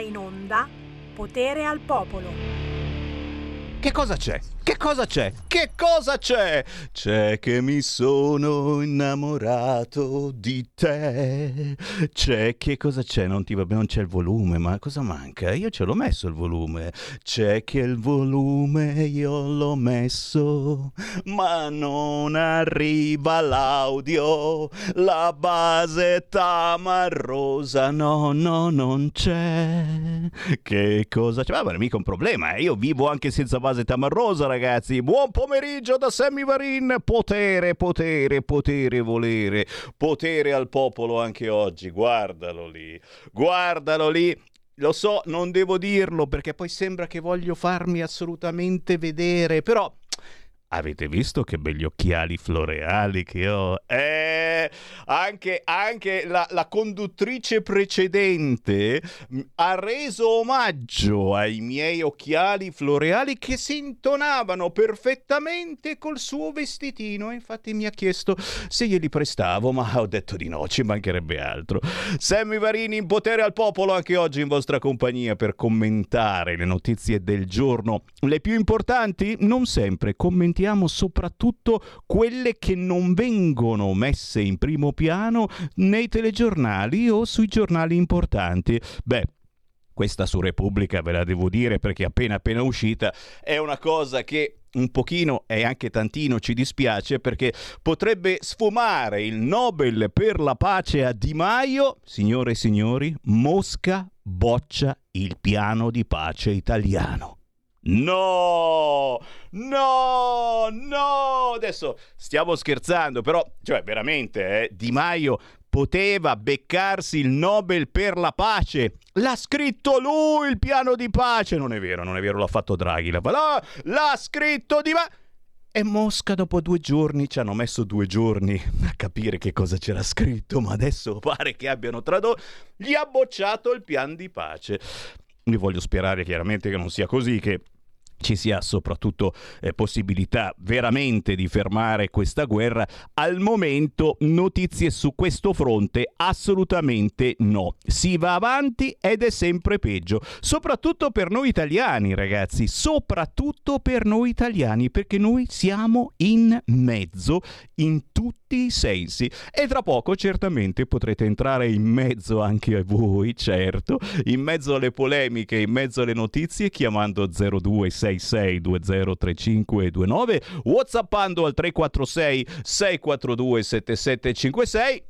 in onda Potere al Popolo. Che cosa c'è? Che cosa c'è? Che cosa c'è? C'è che mi sono innamorato di te. C'è che cosa c'è? Non ti va bene, non c'è il volume, ma cosa manca? Io ce l'ho messo il volume. C'è che il volume io l'ho messo, ma non arriva l'audio. La base tamarrosa, no, no, non c'è. Che cosa c'è? Ma non è mica un problema, eh? io vivo anche senza base tamarrosa, ragazzi ragazzi, buon pomeriggio da Sammy Varin. Potere, potere, potere, volere, potere al popolo anche oggi. Guardalo lì, guardalo lì. Lo so, non devo dirlo perché poi sembra che voglio farmi assolutamente vedere, però Avete visto che begli occhiali floreali che ho? Eh, anche, anche la, la, conduttrice precedente mm, ha reso omaggio ai miei occhiali floreali che si intonavano perfettamente col suo vestitino. Infatti mi ha chiesto se glieli prestavo, ma ho detto di no, ci mancherebbe altro. Sammy Varini in potere al popolo anche oggi in vostra compagnia per commentare le notizie del giorno. Le più importanti? Non sempre commentiamo commentiamo soprattutto quelle che non vengono messe in primo piano nei telegiornali o sui giornali importanti. Beh, questa su Repubblica ve la devo dire perché appena appena uscita è una cosa che un pochino e anche tantino ci dispiace perché potrebbe sfumare il Nobel per la pace a Di Maio. Signore e signori, Mosca boccia il piano di pace italiano. No, no, no. Adesso stiamo scherzando, però, cioè, veramente, eh, Di Maio poteva beccarsi il Nobel per la pace. L'ha scritto lui il piano di pace. Non è vero, non è vero, l'ha fatto Draghi. L'ha, l'ha scritto Di Maio. E Mosca dopo due giorni ci hanno messo due giorni a capire che cosa c'era scritto, ma adesso pare che abbiano tradotto. Gli ha bocciato il piano di pace. Io voglio sperare chiaramente che non sia così, che ci sia soprattutto eh, possibilità veramente di fermare questa guerra. Al momento notizie su questo fronte assolutamente no. Si va avanti ed è sempre peggio, soprattutto per noi italiani ragazzi, soprattutto per noi italiani perché noi siamo in mezzo in tutti i sensi e tra poco certamente potrete entrare in mezzo anche a voi, certo, in mezzo alle polemiche, in mezzo alle notizie chiamando 0266 366 whatsappando al 346 642 7756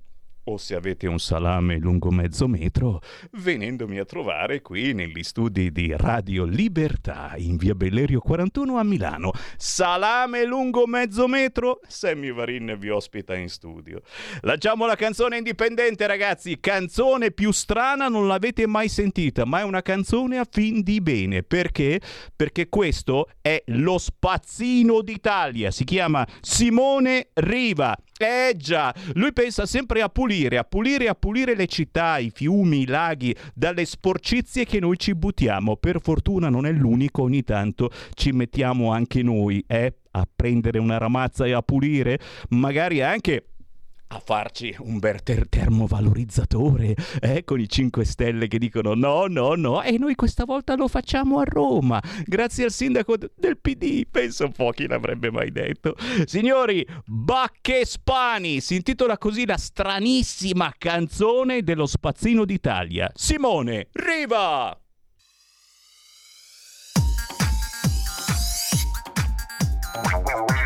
o se avete un salame lungo mezzo metro, venendomi a trovare qui negli studi di Radio Libertà in via Bellerio 41 a Milano. Salame lungo mezzo metro, Sammy Varin vi ospita in studio. Lanciamo la canzone indipendente, ragazzi. Canzone più strana non l'avete mai sentita, ma è una canzone a fin di bene. Perché? Perché questo è lo spazzino d'Italia. Si chiama Simone Riva. Eh già, lui pensa sempre a pulire, a pulire, a pulire le città, i fiumi, i laghi, dalle sporcizie che noi ci buttiamo. Per fortuna non è l'unico, ogni tanto ci mettiamo anche noi, eh, a prendere una ramazza e a pulire, magari anche a farci un bel ter- termovalorizzatore eh, con i 5 Stelle che dicono no, no, no, e noi questa volta lo facciamo a Roma, grazie al sindaco del PD. Penso un po' chi l'avrebbe mai detto. Signori, Bacche Spani si intitola così la stranissima canzone dello spazzino d'Italia. Simone, Riva! Ma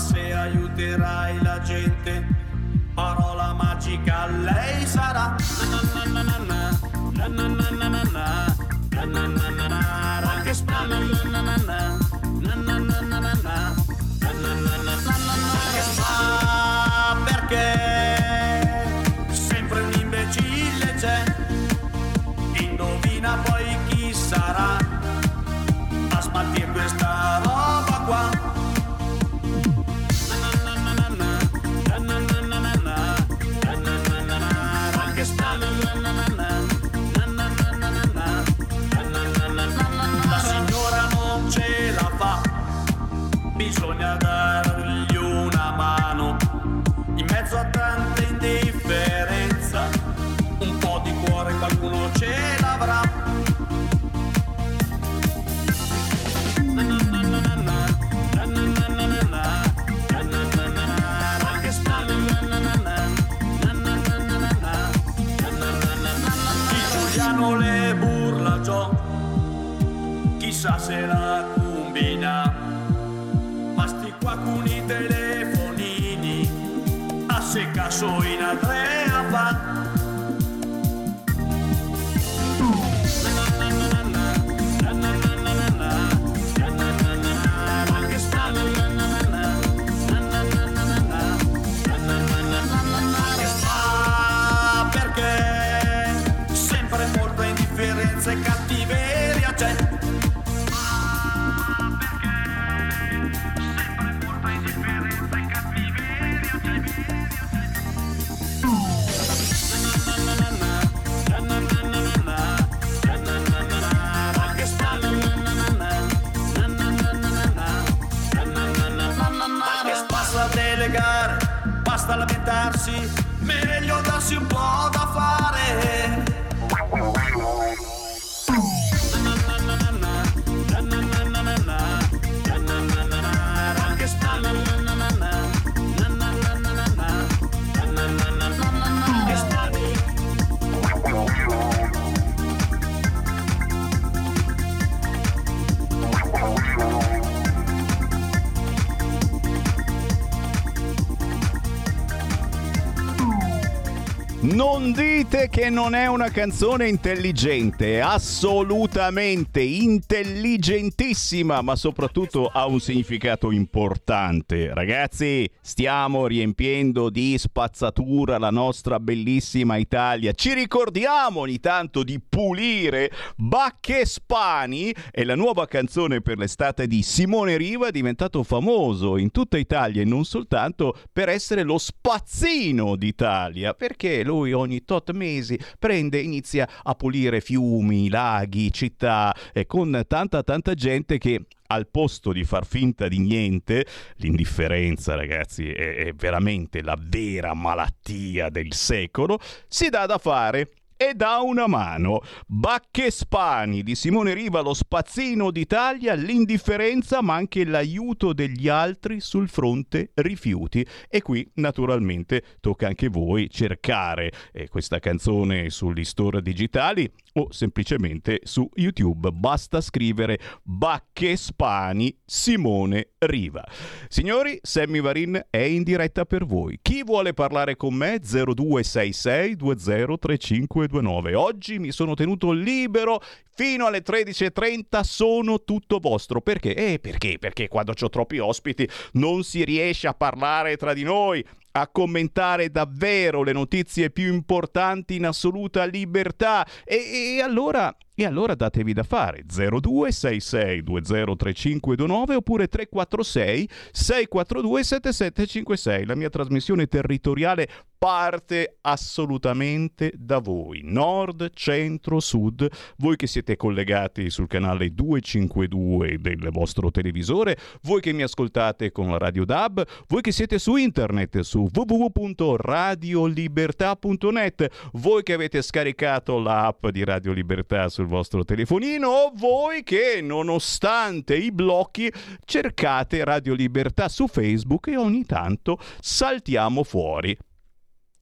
se aiuterai la gente, parola magica lei sarà. Ma chissà se la combina. Ma sti qua con i telefonini, a se caso in Andrea basta lamentarsi, meglio darsi un po' da fare. Non dite che non è una canzone intelligente, assolutamente intelligentissima, ma soprattutto ha un significato importante. Ragazzi, stiamo riempiendo di spazzatura la nostra bellissima Italia. Ci ricordiamo ogni tanto di pulire Bacche Spani è la nuova canzone per l'estate di Simone Riva, diventato famoso in tutta Italia e non soltanto per essere lo spazzino d'Italia, perché lui ogni tot mesi prende e inizia a pulire fiumi, laghi, città e con tanta tanta gente che al posto di far finta di niente, l'indifferenza ragazzi è, è veramente la vera malattia del secolo, si dà da fare e dà una mano. Bacche Spani di Simone Riva, lo spazzino d'Italia, l'indifferenza ma anche l'aiuto degli altri sul fronte rifiuti. E qui naturalmente tocca anche voi cercare eh, questa canzone sugli store digitali o semplicemente su YouTube. Basta scrivere Bacche Spani Simone Riva. Signori, Sammy Varin è in diretta per voi. Chi vuole parlare con me? 0266 203529. Oggi mi sono tenuto libero fino alle 13.30 sono tutto vostro. Perché? Eh, perché? Perché quando ho troppi ospiti non si riesce a parlare tra di noi a commentare davvero le notizie più importanti in assoluta libertà. E, e allora. E allora datevi da fare 0266 203529 oppure 346 642 7756. La mia trasmissione territoriale parte assolutamente da voi, nord, centro, sud, voi che siete collegati sul canale 252 del vostro televisore, voi che mi ascoltate con la Radio DAB, voi che siete su internet su www.radiolibertà.net, voi che avete scaricato l'app di Radio Libertà sul vostro telefonino o voi che nonostante i blocchi cercate Radio Libertà su Facebook e ogni tanto saltiamo fuori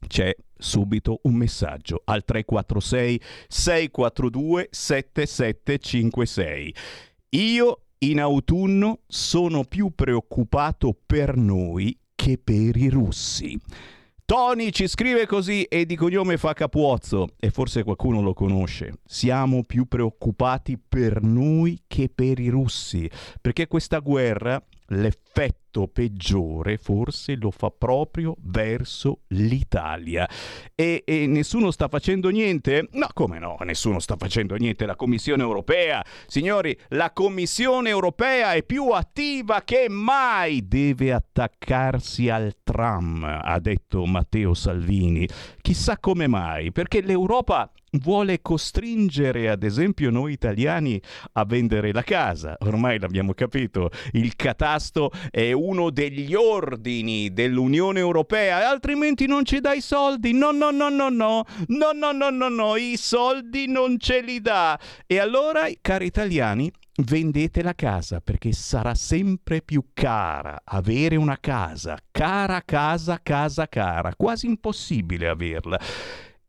c'è subito un messaggio al 346 642 7756. Io in autunno sono più preoccupato per noi che per i russi. Tony ci scrive così e di cognome fa Capuozzo e forse qualcuno lo conosce. Siamo più preoccupati per noi che per i russi, perché questa guerra, l'effetto peggiore forse lo fa proprio verso l'Italia. E, e, nessuno sta facendo niente? No, come no? Nessuno sta facendo niente. La Commissione europea, signori, la Commissione europea è più attiva che mai. Deve attaccarsi al tram, ha detto Matteo Salvini. Chissà come mai, perché l'Europa vuole costringere ad esempio noi italiani a vendere la casa. Ormai l'abbiamo capito, il catasto è uno degli ordini dell'Unione Europea, altrimenti non ci dai soldi. No, no, no, no, no, no, no, no, no, no, i soldi non ce li dà. E allora, cari italiani, vendete la casa perché sarà sempre più cara avere una casa, cara casa, casa cara, quasi impossibile averla.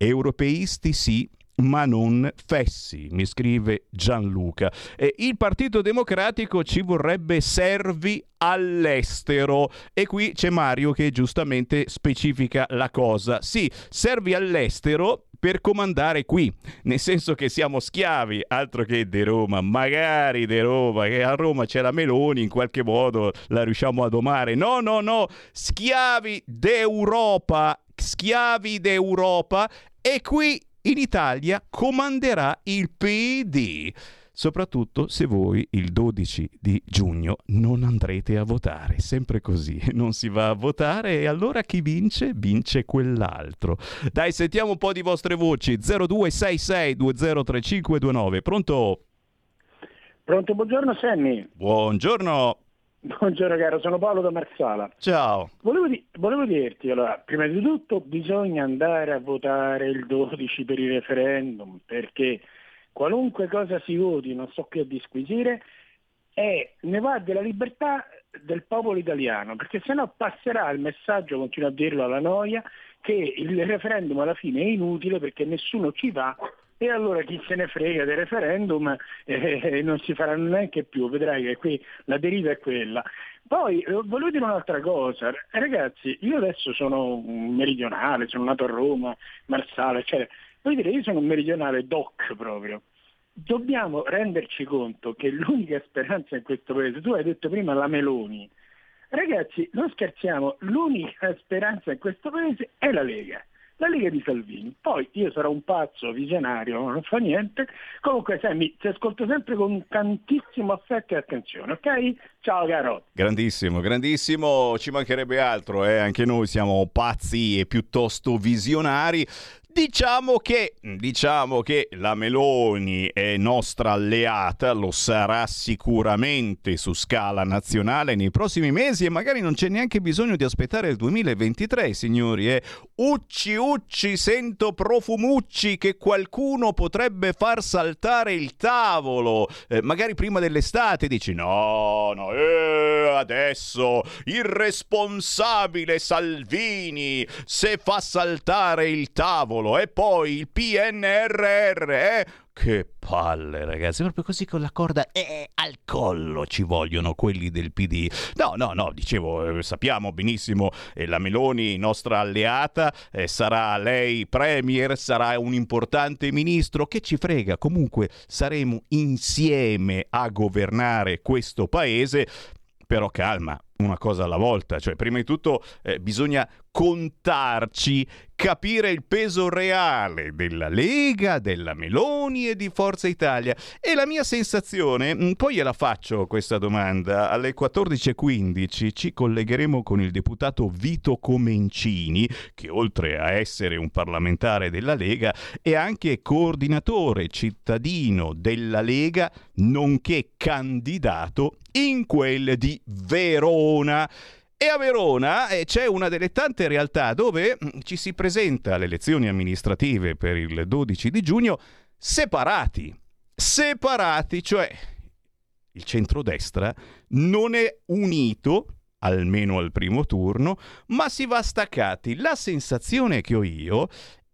Europeisti sì, ma non fessi, mi scrive Gianluca. Eh, il Partito Democratico ci vorrebbe servi all'estero e qui c'è Mario che giustamente specifica la cosa. Sì, servi all'estero per comandare qui, nel senso che siamo schiavi, altro che di Roma, magari di Roma, che a Roma c'è la Meloni, in qualche modo la riusciamo a domare. No, no, no, schiavi d'Europa, schiavi d'Europa e qui in Italia comanderà il PD soprattutto se voi il 12 di giugno non andrete a votare. Sempre così, non si va a votare e allora chi vince? Vince quell'altro. Dai, sentiamo un po' di vostre voci. 0266203529. Pronto? Pronto, buongiorno Sammy. Buongiorno. Buongiorno caro, sono Paolo da Marsala. Ciao. Volevo, di- volevo dirti, allora, prima di tutto bisogna andare a votare il 12 per il referendum, perché qualunque cosa si voti, non so che disquisire, è, ne va della libertà del popolo italiano, perché sennò passerà il messaggio, continuo a dirlo alla noia, che il referendum alla fine è inutile perché nessuno ci va e allora chi se ne frega del referendum eh, non si faranno neanche più, vedrai che qui la deriva è quella. Poi eh, volevo dire un'altra cosa, ragazzi, io adesso sono un meridionale, sono nato a Roma, Marsala, cioè, voglio dire, io sono un meridionale doc proprio. Dobbiamo renderci conto che l'unica speranza in questo paese, tu hai detto prima la Meloni, ragazzi, non scherziamo, l'unica speranza in questo paese è la Lega la Lega di Salvini. Poi io sarò un pazzo visionario, non fa niente. Comunque Sammy, ti ascolto sempre con tantissimo affetto e attenzione, ok? Ciao caro. Grandissimo, grandissimo, ci mancherebbe altro, eh? anche noi siamo pazzi e piuttosto visionari. Diciamo che, diciamo che la Meloni è nostra alleata, lo sarà sicuramente su scala nazionale nei prossimi mesi e magari non c'è neanche bisogno di aspettare il 2023, signori. Eh. Ucci, ucci, sento profumucci che qualcuno potrebbe far saltare il tavolo. Eh, magari prima dell'estate dici no, no, eh, adesso il responsabile Salvini se fa saltare il tavolo e poi il PNRR, eh? Che palle, ragazzi, proprio così con la corda eh, al collo ci vogliono quelli del PD. No, no, no, dicevo, eh, sappiamo benissimo, eh, la Meloni, nostra alleata, eh, sarà lei premier, sarà un importante ministro, che ci frega, comunque saremo insieme a governare questo paese. Però calma, una cosa alla volta, cioè prima di tutto eh, bisogna contarci, capire il peso reale della Lega, della Meloni e di Forza Italia. E la mia sensazione, mm, poi gliela faccio questa domanda, alle 14.15 ci collegheremo con il deputato Vito Comencini, che oltre a essere un parlamentare della Lega è anche coordinatore cittadino della Lega, nonché candidato in quel di Verona. E a Verona eh, c'è una delle tante realtà dove mm, ci si presenta alle elezioni amministrative per il 12 di giugno separati. Separati, cioè il centrodestra non è unito, almeno al primo turno, ma si va staccati. La sensazione che ho io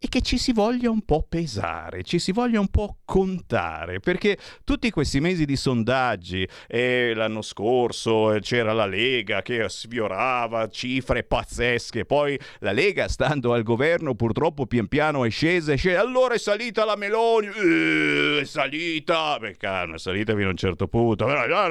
e che ci si voglia un po' pesare, ci si voglia un po' contare, perché tutti questi mesi di sondaggi, e l'anno scorso eh, c'era la Lega che sfiorava cifre pazzesche, poi la Lega stando al governo purtroppo pian piano è scesa, è scesa, allora è salita la Meloni, eh, è salita, beh calma, è salita fino a un certo punto,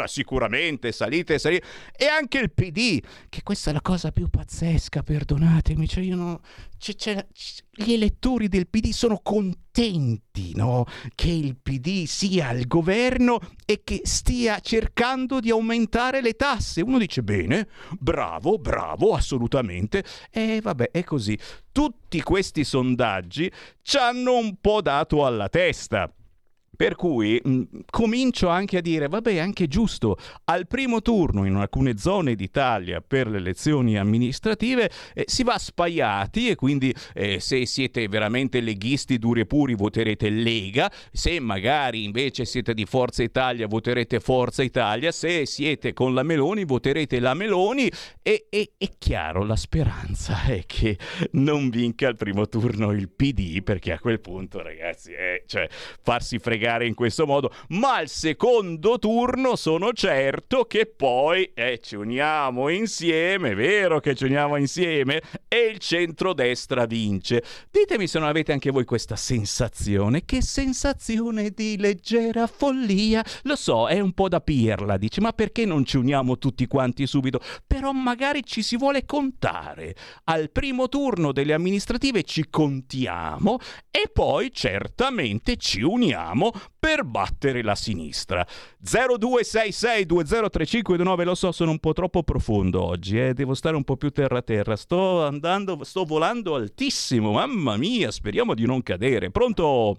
sicuramente è salita, è salita, e anche il PD, che questa è la cosa più pazzesca, perdonatemi, cioè io non... C'è, c'è, gli elettori del PD sono contenti no? che il PD sia al governo e che stia cercando di aumentare le tasse. Uno dice bene, bravo, bravo, assolutamente. E vabbè, è così. Tutti questi sondaggi ci hanno un po' dato alla testa Per cui mh, comincio anche a dire, vabbè, è anche giusto, al primo turno in alcune zone d'Italia per le elezioni amministrative eh, si va spaiati e quindi eh, se siete veramente leghisti duri e puri voterete Lega, se magari invece siete di Forza Italia voterete Forza Italia, se siete con la Meloni voterete la Meloni. E è chiaro, la speranza è che non vinca al primo turno il PD perché a quel punto ragazzi, eh, cioè farsi fregare spiegare in questo modo, ma al secondo turno sono certo che poi eh, ci uniamo insieme, è vero che ci uniamo insieme, e il centrodestra vince. Ditemi se non avete anche voi questa sensazione, che sensazione di leggera follia. Lo so, è un po' da pirla, dici, ma perché non ci uniamo tutti quanti subito? Però magari ci si vuole contare. Al primo turno delle amministrative ci contiamo e poi certamente ci uniamo per battere la sinistra. 0266203529, lo so, sono un po' troppo profondo oggi, eh? devo stare un po' più terra terra. Sto andando, sto volando altissimo, mamma mia, speriamo di non cadere. Pronto?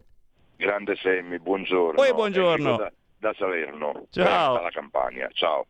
Grande Semmi, buongiorno. Poi buongiorno. Da, da, Salerno, Ciao. dalla Campania. Ciao.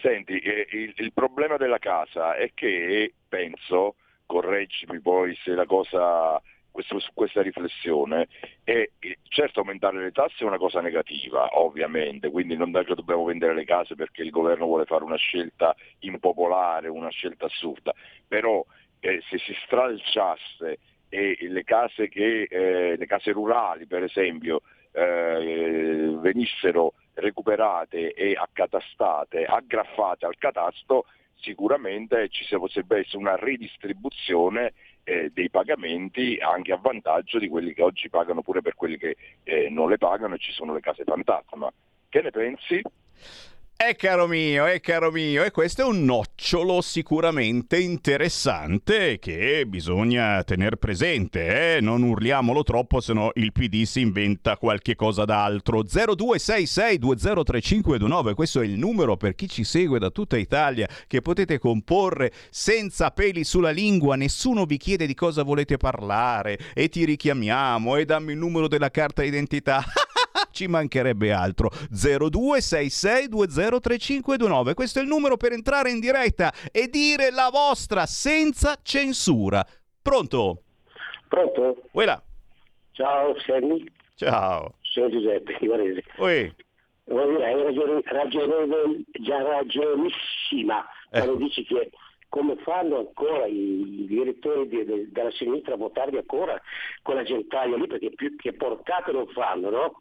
Senti, eh, il, il problema della casa è che penso, correggimi poi se la cosa questo, su questa riflessione. E certo aumentare le tasse è una cosa negativa ovviamente, quindi non è che dobbiamo vendere le case perché il governo vuole fare una scelta impopolare, una scelta assurda, però eh, se si stralciasse e le case, che, eh, le case rurali per esempio eh, venissero recuperate e accatastate, aggraffate al catasto, sicuramente ci potrebbe essere una ridistribuzione eh, dei pagamenti anche a vantaggio di quelli che oggi pagano pure per quelli che eh, non le pagano e ci sono le case fantasma. Che ne pensi? Eh caro mio, eh caro mio, e questo è un nocciolo sicuramente interessante che bisogna tenere presente, eh? non urliamolo troppo se no il PD si inventa qualche cosa d'altro. 0266203529, questo è il numero per chi ci segue da tutta Italia che potete comporre senza peli sulla lingua, nessuno vi chiede di cosa volete parlare e ti richiamiamo e dammi il numero della carta d'identità. ci mancherebbe altro. 0266203529. Questo è il numero per entrare in diretta e dire la vostra senza censura. Pronto? Pronto? Uela. Ciao, Sammy. Ciao. Sono Giuseppe Ivarese. Ui. Vuol dire, hai ragione, ragionevole, già ragionissima Eh. quando dici che come fanno ancora i, i direttori di- de- della sinistra a votarli ancora quella gentaia lì perché più che porcate non fanno, no?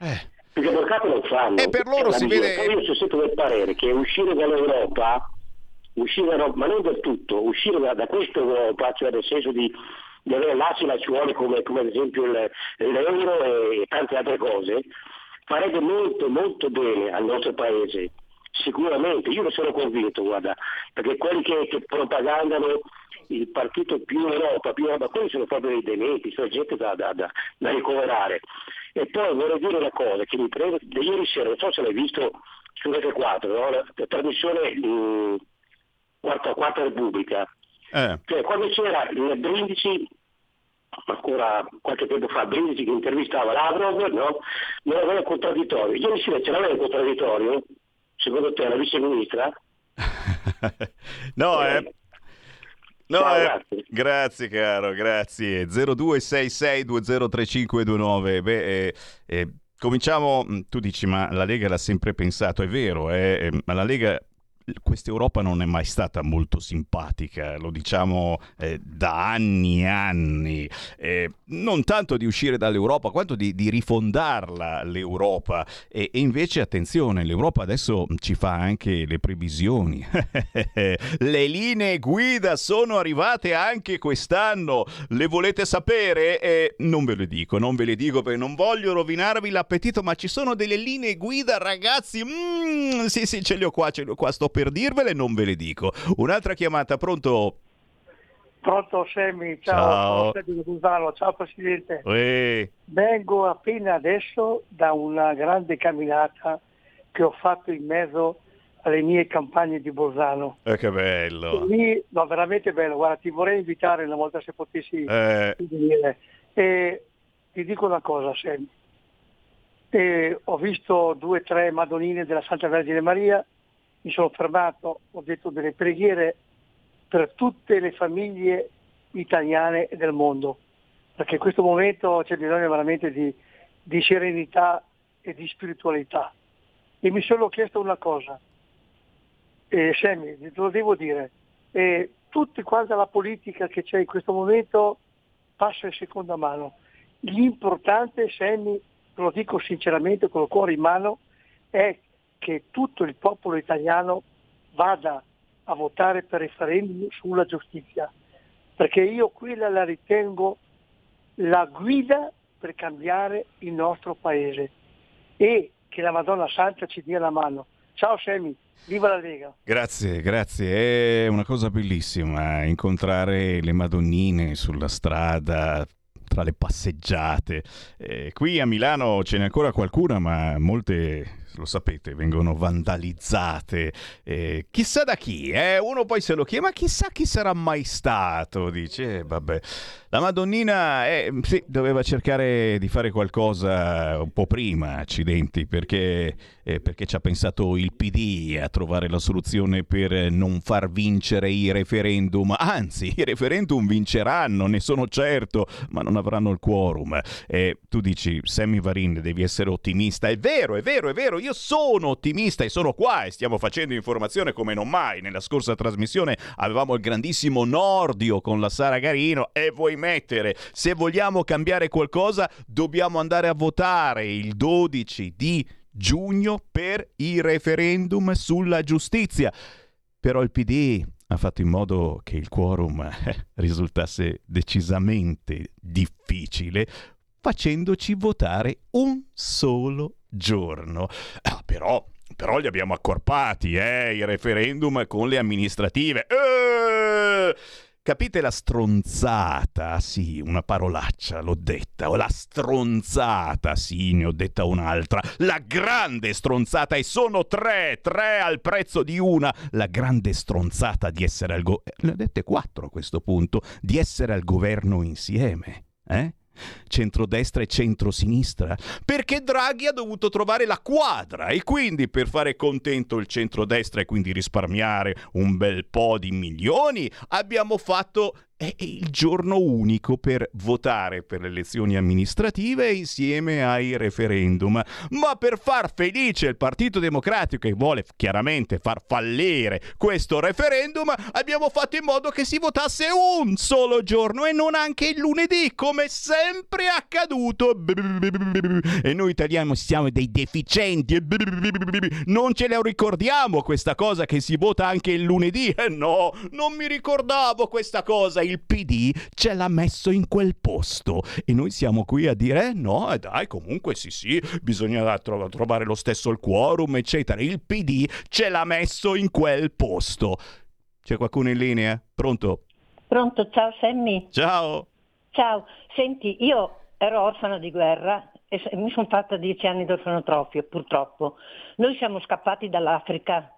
Eh. Perché porcate non fanno. E per loro si vede- Io sono sempre del parere che uscire dall'Europa, uscire da- ma non del tutto, uscire da, da questa Europa, cioè nel senso di, di avere lacci e lacciuoli come, come ad esempio il- l'euro e, e tante altre cose, farebbe molto molto bene al nostro paese. Sicuramente, io ne sono convinto, guarda, perché quelli che, che propagandano il partito più Europa, più Europa, quelli sono proprio dei dementi, sono gente da, da- da- da ricoverare. E poi vorrei dire una cosa, che mi prendo, da ieri sera, non so se l'hai visto su Rete 4, no? la, la trasmissione mh, Quarta, Quarta Repubblica, Eh. cioè quando c'era il Brindisi, ancora qualche tempo fa, Brindisi che intervistava Lavrov, no? non aveva il contraddittorio. Ieri sera ce l'aveva il contraddittorio, secondo te, la vice ministra? no, eh. No, Ciao, eh, grazie. caro, grazie. 0266203529. Beh, eh, eh, cominciamo, mm, tu dici ma la Lega l'ha sempre pensato, è vero, eh, eh, ma la Lega questa Europa non è mai stata molto simpatica, lo diciamo eh, da anni e anni, Eh, non tanto di uscire dall'Europa quanto di, di rifondarla l'Europa. E, e invece attenzione, l'Europa adesso ci fa anche le previsioni, le linee guida sono arrivate anche quest'anno, le volete sapere? Eh, non ve le dico, non ve le dico perché non voglio rovinarvi l'appetito, ma ci sono delle linee guida ragazzi, Mm, sì sì ce le ho qua, ce le ho qua, sto per dirvele, non ve le dico. Un'altra chiamata, pronto? Pronto Semmi, Ciao. ciao, sono Sergio Gusano, ciao Presidente. Eh, Vengo appena adesso da una grande camminata che ho fatto in mezzo alle mie campagne di Bolzano. eh, che bello. Lì, no, veramente bello, guarda, ti vorrei invitare una volta se potessi Eh, venire. E ti dico una cosa. E ho visto due o tre Madonnine della Santa Vergine Maria, mi sono fermato, ho detto delle preghiere per tutte le famiglie italiane del mondo, perché in questo momento c'è bisogno veramente di, di serenità e di spiritualità. E mi sono chiesto una cosa, e Sammy, te lo devo dire, e tutti quanta la politica che c'è in questo momento passa in seconda mano. L'importante, Sammy, lo dico sinceramente con il cuore in mano, è che tutto il popolo italiano vada a votare per referendum sulla giustizia, perché io quella la ritengo la guida per cambiare il nostro paese e che la Madonna Santa ci dia la mano. Ciao Semi, viva la Lega! Grazie, grazie. È una cosa bellissima incontrare le Madonnine sulla strada, tra le passeggiate. Eh, qui a Milano ce n'è ancora qualcuna, ma molte lo sapete, vengono vandalizzate. Eh, chissà da chi, eh? Uno poi se lo chiede, ma chissà chi sarà mai stato, dice, eh, vabbè. La Madonnina eh, sì, doveva cercare di fare qualcosa un po' prima, accidenti, perché, eh, perché ci ha pensato il PD a trovare la soluzione per non far vincere i referendum. Anzi, i referendum vinceranno, ne sono certo, ma non avranno il quorum. Eh, tu dici, Sammy Varin, devi essere ottimista. È vero, è vero, è vero, io sono ottimista e sono qua e stiamo facendo informazione come non mai. Nella scorsa trasmissione avevamo il grandissimo Nordio con la Sara Garino e vuoi mettere, se vogliamo cambiare qualcosa, dobbiamo andare a votare il 12 di giugno per i referendum sulla giustizia. Però il PD ha fatto in modo che il quorum eh, risultasse decisamente difficile, facendoci votare un solo giorno. Ah, però, però li abbiamo accorpati, eh, i referendum con le amministrative. Eh! Capite la stronzata? Sì, una parolaccia, l'ho detta. La stronzata, sì, ne ho detta un'altra. La grande stronzata, e sono tre, tre al prezzo di una. La grande stronzata di essere al governo. Ne ho dette quattro a questo punto. Di essere al governo insieme. Eh? Centrodestra e centrosinistra, perché Draghi ha dovuto trovare la quadra e quindi per fare contento il centrodestra e quindi risparmiare un bel po' di milioni abbiamo fatto è il giorno unico per votare per le elezioni amministrative insieme ai referendum. Ma per far felice il Partito Democratico che vuole chiaramente far fallire questo referendum, abbiamo fatto in modo che si votasse un solo giorno e non anche il lunedì, come sempre accaduto. E noi italiani siamo dei deficienti. Non ce la ricordiamo questa cosa che si vota anche il lunedì. Eh no, non mi ricordavo questa cosa il PD ce l'ha messo in quel posto e noi siamo qui a dire eh, no, eh, dai, comunque sì sì, bisogna tro- trovare lo stesso il quorum, eccetera. Il PD ce l'ha messo in quel posto. C'è qualcuno in linea? Pronto? Pronto, ciao Sammy. Ciao. Ciao, senti, io ero orfana di guerra e mi sono fatta dieci anni d'orfanotrofio, purtroppo. Noi siamo scappati dall'Africa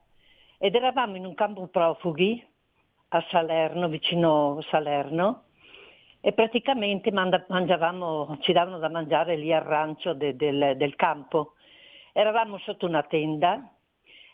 ed eravamo in un campo profughi a Salerno, vicino Salerno, e praticamente mangiavamo, ci davano da mangiare lì al rancio de, del, del campo. Eravamo sotto una tenda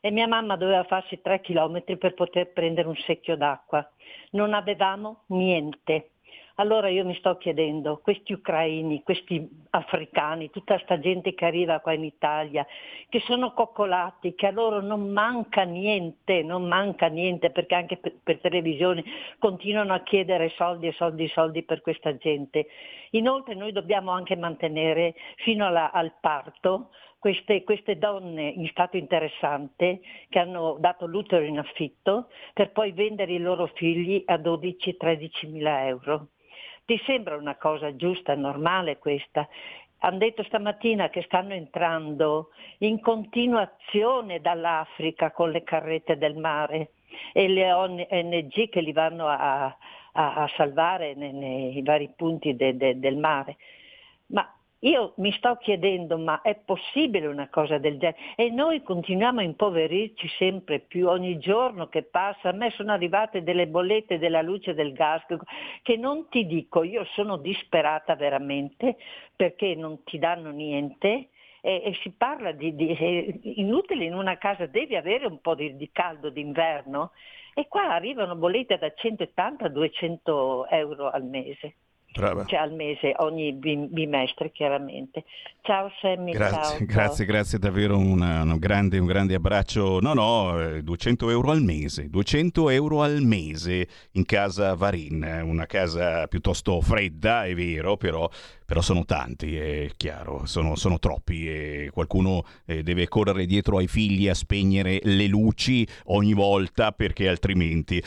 e mia mamma doveva farsi tre chilometri per poter prendere un secchio d'acqua. Non avevamo niente. Allora io mi sto chiedendo, questi ucraini, questi africani, tutta questa gente che arriva qua in Italia, che sono coccolati, che a loro non manca niente, non manca niente, perché anche per, per televisione continuano a chiedere soldi e soldi e soldi per questa gente. Inoltre noi dobbiamo anche mantenere fino alla, al parto queste, queste, donne in stato interessante che hanno dato l'utero in affitto per poi vendere i loro figli a 12-13 mila euro. Ti sembra una cosa giusta, normale questa? Hanno detto stamattina che stanno entrando in continuazione dall'Africa con le carrette del mare e le ONG che li vanno a, a, a salvare nei, nei, vari punti de, de, del mare. Io mi sto chiedendo, ma è possibile una cosa del genere? E noi continuiamo a impoverirci sempre più, ogni giorno che passa. A me sono arrivate delle bollette della luce del gas che non ti dico, io sono disperata veramente perché non ti danno niente. E, e si parla di, di è inutile in una casa, devi avere un po' di, di caldo d'inverno e qua arrivano bollette da 180 a 200 euro al mese. Brava. Cioè al mese, ogni bim- bimestre chiaramente. Ciao Sammy, Grazie, ciao, ciao. grazie, grazie davvero, una- un, grande, un grande abbraccio. No, no, eh, 200 euro al mese, 200 euro al mese in casa Varin, eh, una casa piuttosto fredda, è vero, però, però sono tanti, è chiaro, sono, sono troppi e qualcuno eh, deve correre dietro ai figli a spegnere le luci ogni volta perché altrimenti...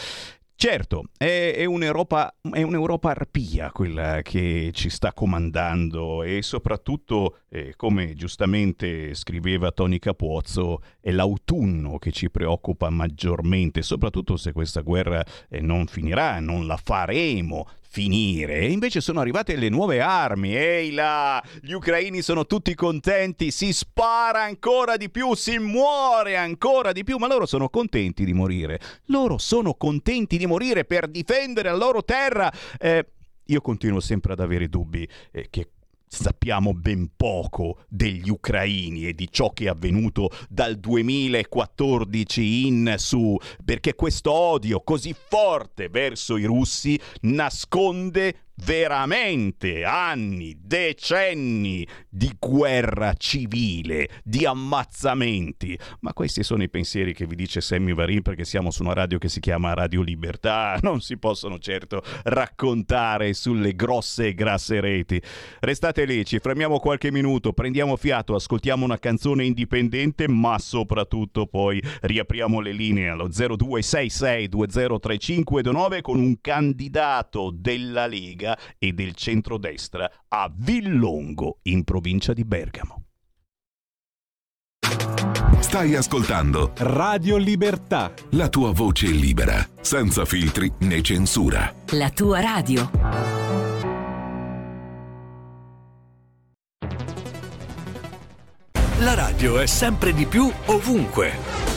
Certo, è, è un'Europa, è un'Europa arpia quella che ci sta comandando e soprattutto, eh, come giustamente scriveva Tony Capuozzo, è l'autunno che ci preoccupa maggiormente, soprattutto se questa guerra eh, non finirà, non la faremo finire. E invece sono arrivate le nuove armi. Ehi là, gli ucraini sono tutti contenti, si spara ancora di più, si muore ancora di più, ma loro sono contenti di morire. Loro sono contenti di morire per difendere la loro terra. Eh, io continuo sempre ad avere dubbi eh, che sappiamo ben poco degli ucraini e di ciò che è avvenuto dal 2014 in su, perché questo odio così forte verso i russi nasconde veramente anni, decenni di guerra civile, di ammazzamenti. Ma questi sono i pensieri che vi dice Sammy Varin perché siamo su una radio che si chiama Radio Libertà, non si possono certo raccontare sulle grosse e grasse reti. Restate lì, ci fermiamo qualche minuto, prendiamo fiato, ascoltiamo una canzone indipendente, ma soprattutto poi riapriamo le linee allo 0266203529 con un candidato della Lega e del centrodestra a Villongo, in provincia di Bergamo. Stai ascoltando Radio Libertà. la tua voce libera, senza filtri né censura. La tua radio. La radio è sempre di più ovunque.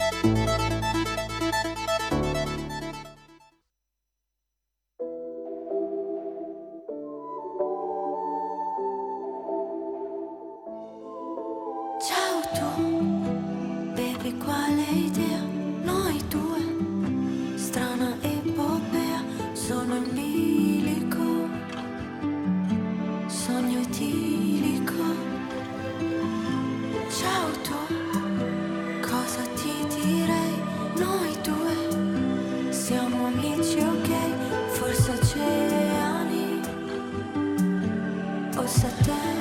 Ciao tu, cosa ti direi? Noi due, siamo amici ok, forse oceani o satelliti,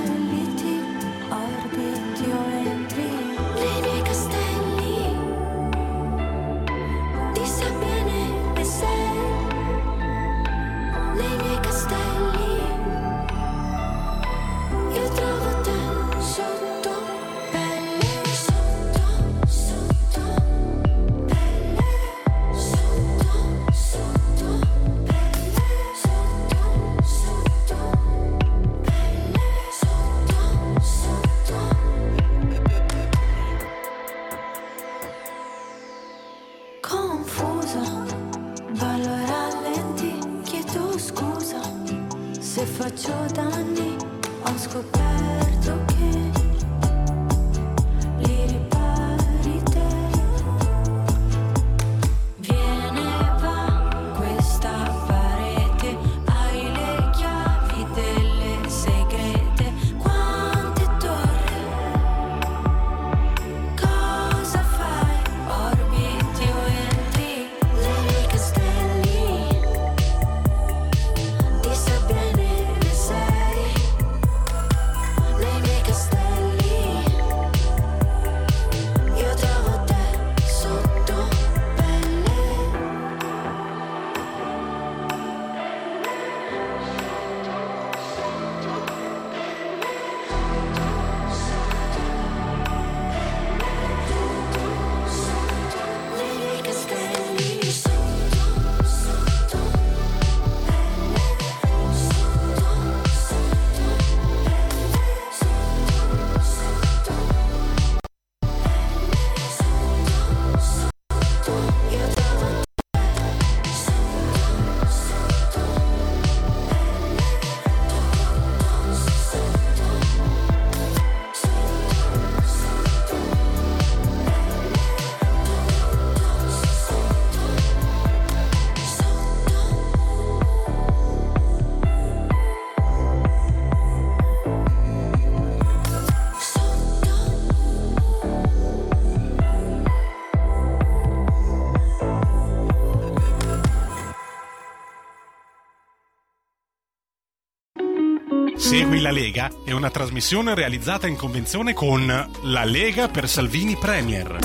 La Lega è una trasmissione realizzata in convenzione con La Lega per Salvini Premier.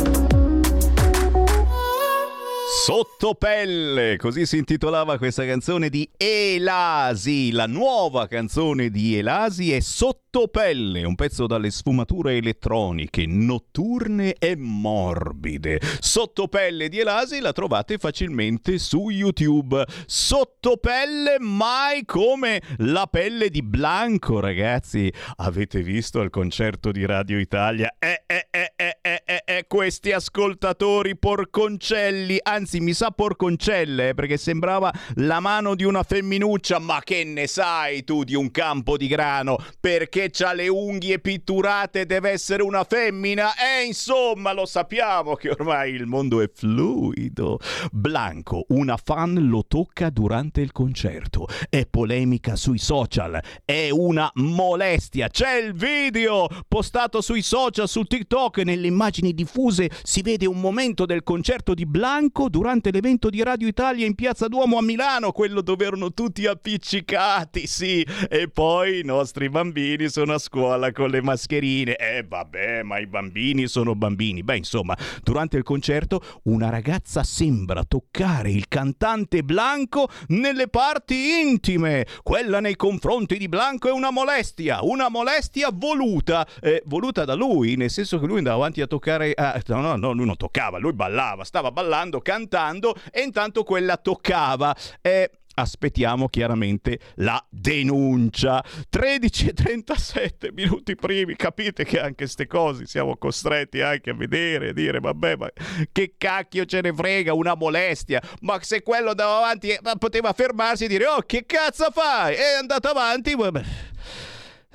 Sottopelle, così si intitolava questa canzone di Elasi. La nuova canzone di Elasi è Sottopelle, un pezzo dalle sfumature elettroniche, notturne e morbide. Sottopelle di Elasi la trovate facilmente su YouTube. Sottopelle mai come la pelle di Blanco, ragazzi. Avete visto il concerto di Radio Italia? Eh, eh, eh, eh, eh, eh, eh, questi ascoltatori porconcelli, anzi mi sa porconcelle, eh, perché sembrava la mano di una femminuccia, ma che ne sai tu di un campo di grano? Perché c'ha le unghie pitturate deve essere una femmina? E insomma, lo sappiamo che ormai il mondo è fluido. Blanco, una fan lo tocca durante il concerto, è polemica sui social, è una molestia, c'è il video postato sui social, su TikTok, nelle immagini diffuse si vede un momento del concerto di Blanco durante l'evento di Radio Italia in Piazza Duomo a Milano, quello dove erano tutti appiccicati, sì, e poi i nostri bambini sono a scuola con le mascherine. Eh vabbè, ma i bambini sono bambini. Beh, insomma, durante il concerto una ragazza sembra toccare il cantante Blanco nelle parti intime. Quella nei confronti di Blanco è una molestia, una molestia voluta, eh, voluta da lui, nel senso che lui andava avanti a toccare ah, no, no, no, lui non toccava, lui ballava, stava ballando, cantando e intanto quella toccava. Eh, aspettiamo chiaramente la denuncia. 13 e 37 minuti primi, capite che anche queste cose siamo costretti anche a vedere e dire vabbè, ma che cacchio ce ne frega, una molestia. Ma se quello andava avanti eh, poteva fermarsi e dire "Oh, che cazzo fai?" È andato avanti, vabbè.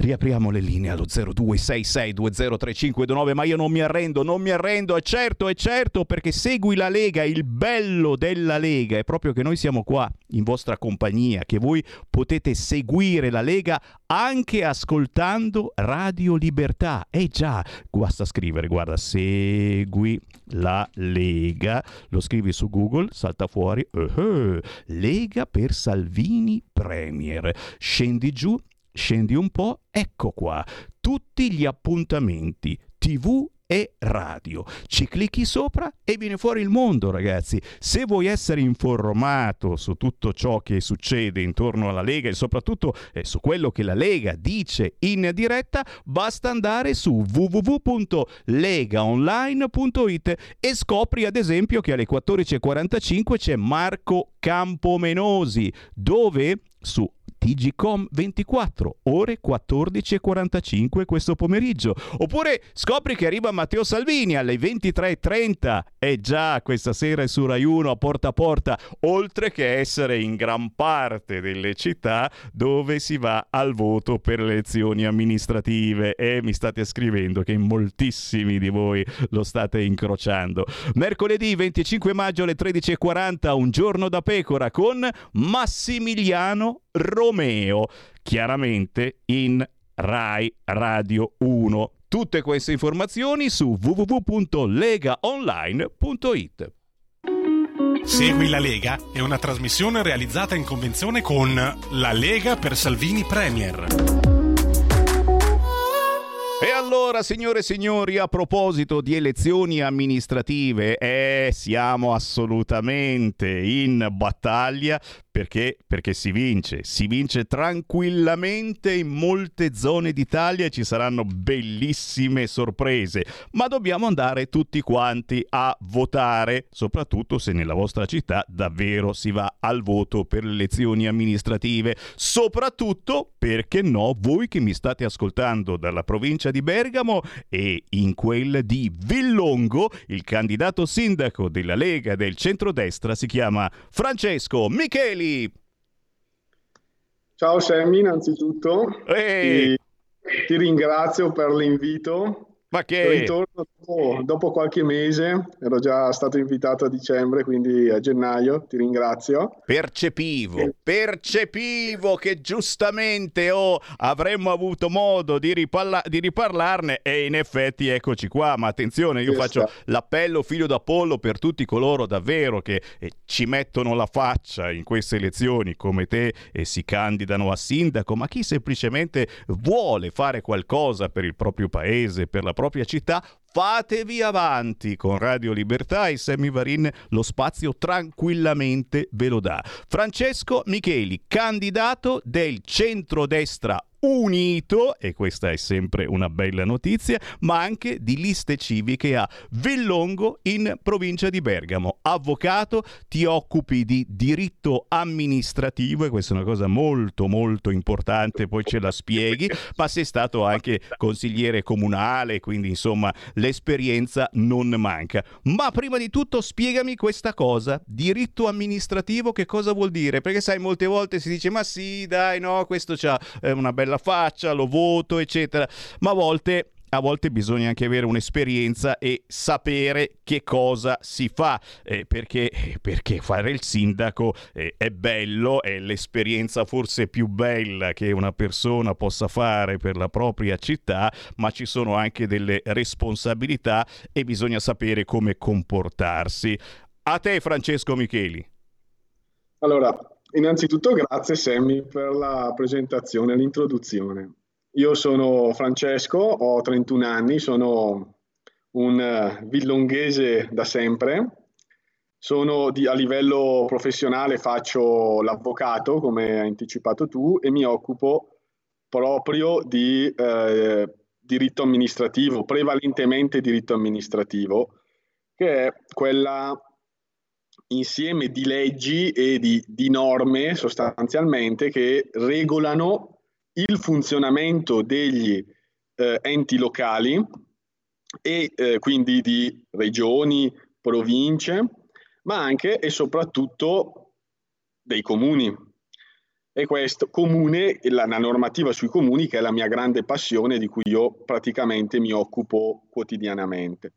Riapriamo le linee allo 0266203529, ma io non mi arrendo, non mi arrendo, è certo, è certo, perché segui la Lega, il bello della Lega. È proprio che noi siamo qua in vostra compagnia, che voi potete seguire la Lega anche ascoltando Radio Libertà. Eh già, basta scrivere, guarda, segui la Lega, lo scrivi su Google, salta fuori, uh-huh, Lega per Salvini Premier. Scendi giù scendi un po', ecco qua, tutti gli appuntamenti TV e radio. Ci clicchi sopra e viene fuori il mondo, ragazzi. Se vuoi essere informato su tutto ciò che succede intorno alla Lega e soprattutto eh, su quello che la Lega dice in diretta, basta andare su www.legaonline.it e scopri ad esempio che alle 14.45 c'è Marco Campomenosi, dove su TGCOM 24, ore 14.45 questo pomeriggio. Oppure scopri che arriva Matteo Salvini alle 23.30 e già questa sera è su Rai 1 a porta a porta, oltre che essere in gran parte delle città dove si va al voto per le elezioni amministrative. E mi state scrivendo che moltissimi di voi lo state incrociando. Mercoledì 25 maggio alle 13.40, un giorno da pecora con Massimiliano Romeo, chiaramente in Rai Radio 1. Tutte queste informazioni su www.legaonline.it. Segui la Lega è una trasmissione realizzata in convenzione con La Lega per Salvini Premier. E allora, signore e signori, a proposito di elezioni amministrative, eh, siamo assolutamente in battaglia perché? Perché si vince, si vince tranquillamente in molte zone d'Italia e ci saranno bellissime sorprese, ma dobbiamo andare tutti quanti a votare, soprattutto se nella vostra città davvero si va al voto per le elezioni amministrative, soprattutto perché no, voi che mi state ascoltando dalla provincia di Bergamo e in quella di Villongo, il candidato sindaco della Lega del centrodestra si chiama Francesco Micheli. Ciao Sammy innanzitutto, ti, ti ringrazio per l'invito Ma che... Ritorno dopo, dopo qualche mese, ero già stato invitato a dicembre, quindi a gennaio, ti ringrazio. Percepivo, percepivo che giustamente oh, avremmo avuto modo di, riparla- di riparlarne e in effetti eccoci qua, ma attenzione, io Ci faccio l'appello figlio d'Apollo per tutti coloro davvero che eh, ci mettono la faccia in queste elezioni come te e si candidano a sindaco, ma chi semplicemente vuole fare qualcosa per il proprio paese, per la propria città, fatevi avanti con Radio Libertà e Sammy Varin lo spazio tranquillamente ve lo dà. Francesco Micheli, candidato del centrodestra unito, e questa è sempre una bella notizia, ma anche di liste civiche a Villongo in provincia di Bergamo. Avvocato, ti occupi di diritto amministrativo e questa è una cosa molto molto importante, poi ce la spieghi, ma sei stato anche consigliere comunale, quindi insomma l'esperienza non manca. Ma prima di tutto spiegami questa cosa, diritto amministrativo che cosa vuol dire? Perché sai molte volte si dice ma sì, dai, no, questo c'ha eh, una bella faccia, lo voto, eccetera, ma a volte a volte bisogna anche avere un'esperienza e sapere che cosa si fa, eh, perché, perché fare il sindaco eh, è bello, è l'esperienza forse più bella che una persona possa fare per la propria città, ma ci sono anche delle responsabilità e bisogna sapere come comportarsi. A te Francesco Micheli. Allora, innanzitutto grazie Sammy per la presentazione, l'introduzione. Io sono Francesco, ho 31 anni, sono un eh, villonghese da sempre. Sono di- a livello professionale, faccio l'avvocato, come hai anticipato tu, e mi occupo proprio di eh, diritto amministrativo, prevalentemente diritto amministrativo, che è quella insieme di leggi e di, di norme sostanzialmente che regolano il funzionamento degli eh, enti locali e eh, quindi di regioni, province, ma anche e soprattutto dei comuni. E questo comune, la, la normativa sui comuni, che è la mia grande passione di cui io praticamente mi occupo quotidianamente.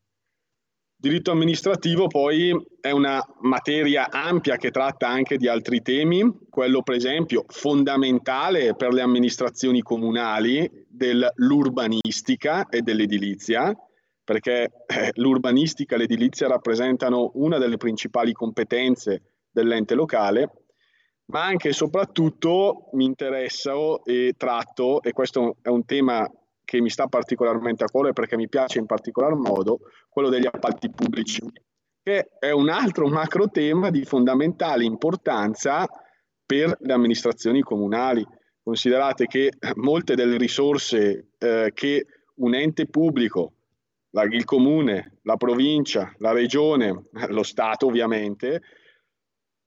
Diritto amministrativo poi è una materia ampia che tratta anche di altri temi, quello per esempio fondamentale per le amministrazioni comunali dell'urbanistica e dell'edilizia, perché eh, l'urbanistica e l'edilizia rappresentano una delle principali competenze dell'ente locale, ma anche e soprattutto mi interessa e tratto, e questo è un tema che mi sta particolarmente a cuore perché mi piace in particolar modo, quello degli appalti pubblici, che è un altro macro tema di fondamentale importanza per le amministrazioni comunali. Considerate che molte delle risorse eh, che un ente pubblico, la, il comune, la provincia, la regione, lo Stato ovviamente,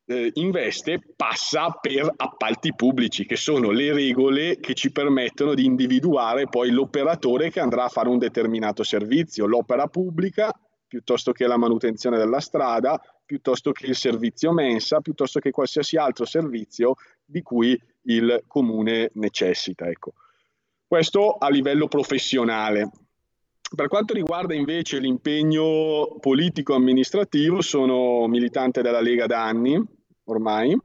eh, investe passa per appalti pubblici, che sono le regole che ci permettono di individuare poi l'operatore che andrà a fare un determinato servizio, l'opera pubblica piuttosto che la manutenzione della strada, piuttosto che il servizio mensa, piuttosto che qualsiasi altro servizio di cui il comune necessita. Ecco. Questo a livello professionale. Per quanto riguarda invece l'impegno politico-amministrativo, sono militante della Lega da anni, ormai,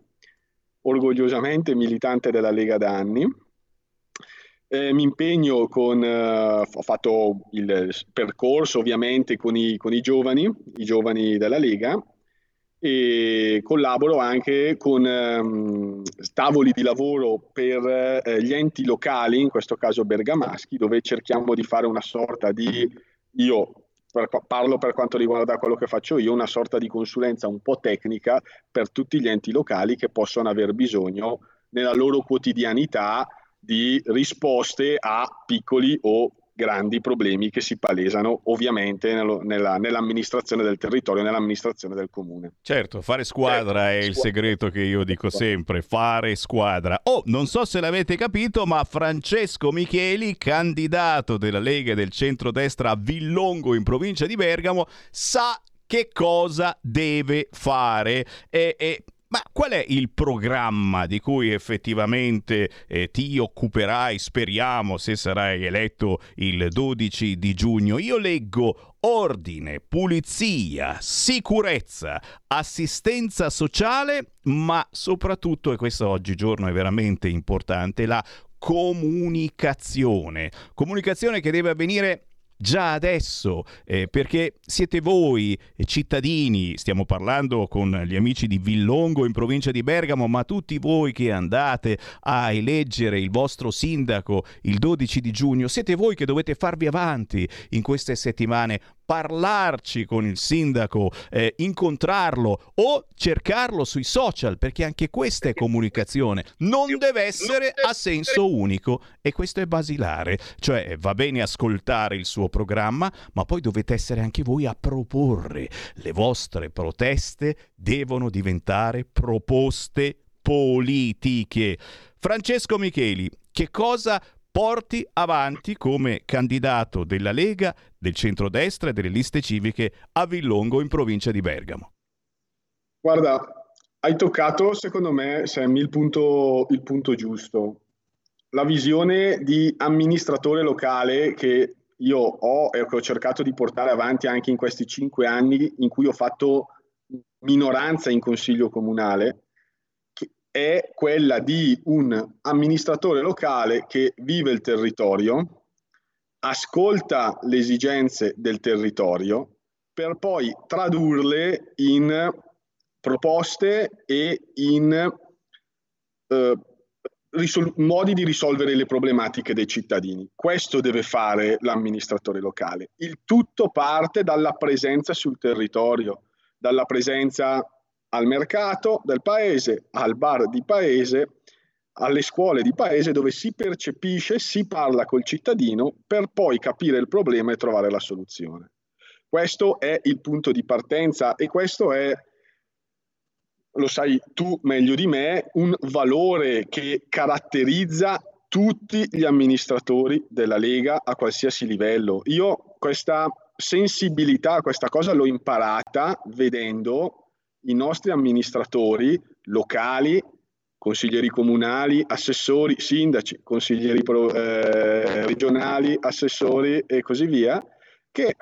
orgogliosamente militante della Lega da anni. Eh, mi impegno con, eh, ho fatto il percorso ovviamente con i, con i giovani, i giovani della Lega, e collaboro anche con ehm, tavoli di lavoro per eh, gli enti locali, in questo caso bergamaschi, dove cerchiamo di fare una sorta di, io per- parlo per quanto riguarda quello che faccio io, una sorta di consulenza un po' tecnica per tutti gli enti locali che possono aver bisogno nella loro quotidianità di risposte a piccoli o grandi problemi che si palesano ovviamente nello- nella- nell'amministrazione del territorio, nell'amministrazione del comune. Certo, fare squadra è il segreto che io dico sempre, fare squadra. Oh, non so se l'avete capito, ma Francesco Micheli, candidato della Lega del centrodestra a Villongo in provincia di Bergamo, sa che cosa deve fare e, e Ma qual è il programma di cui effettivamente eh, ti occuperai, speriamo, se sarai eletto il 12 di giugno? Io leggo ordine, pulizia, sicurezza, assistenza sociale, ma soprattutto, e questo oggigiorno è veramente importante, la comunicazione. Comunicazione che deve avvenire già adesso, eh, perché siete voi eh, cittadini, stiamo parlando con gli amici di Villongo in provincia di Bergamo, ma tutti voi che andate a eleggere il vostro sindaco il 12 di giugno, siete voi che dovete farvi avanti in queste settimane parlarci con il sindaco, eh, incontrarlo o cercarlo sui social, perché anche questa è comunicazione. Non deve essere a senso unico e questo è basilare. Cioè va bene ascoltare il suo programma, ma poi dovete essere anche voi a proporre. Le vostre proteste devono diventare proposte politiche. Francesco Micheli, che cosa porti avanti come candidato della Lega, del centrodestra e delle liste civiche a Villongo in provincia di Bergamo. Guarda, hai toccato secondo me, Sammy, il punto, il punto giusto. La visione di amministratore locale che io ho e che ho cercato di portare avanti anche in questi cinque anni in cui ho fatto minoranza in consiglio comunale, è quella di un amministratore locale che vive il territorio, ascolta le esigenze del territorio per poi tradurle in proposte e in eh, risol- modi di risolvere le problematiche dei cittadini. Questo deve fare l'amministratore locale. Il tutto parte dalla presenza sul territorio, dalla presenza al mercato del paese, al bar di paese, alle scuole di paese dove si percepisce, si parla col cittadino per poi capire il problema e trovare la soluzione. Questo è il punto di partenza e questo è, lo sai tu meglio di me, un valore che caratterizza tutti gli amministratori della Lega a qualsiasi livello. Io questa sensibilità, questa cosa l'ho imparata vedendo i nostri amministratori locali, consiglieri comunali, assessori, sindaci, consiglieri eh, regionali, assessori e così via, che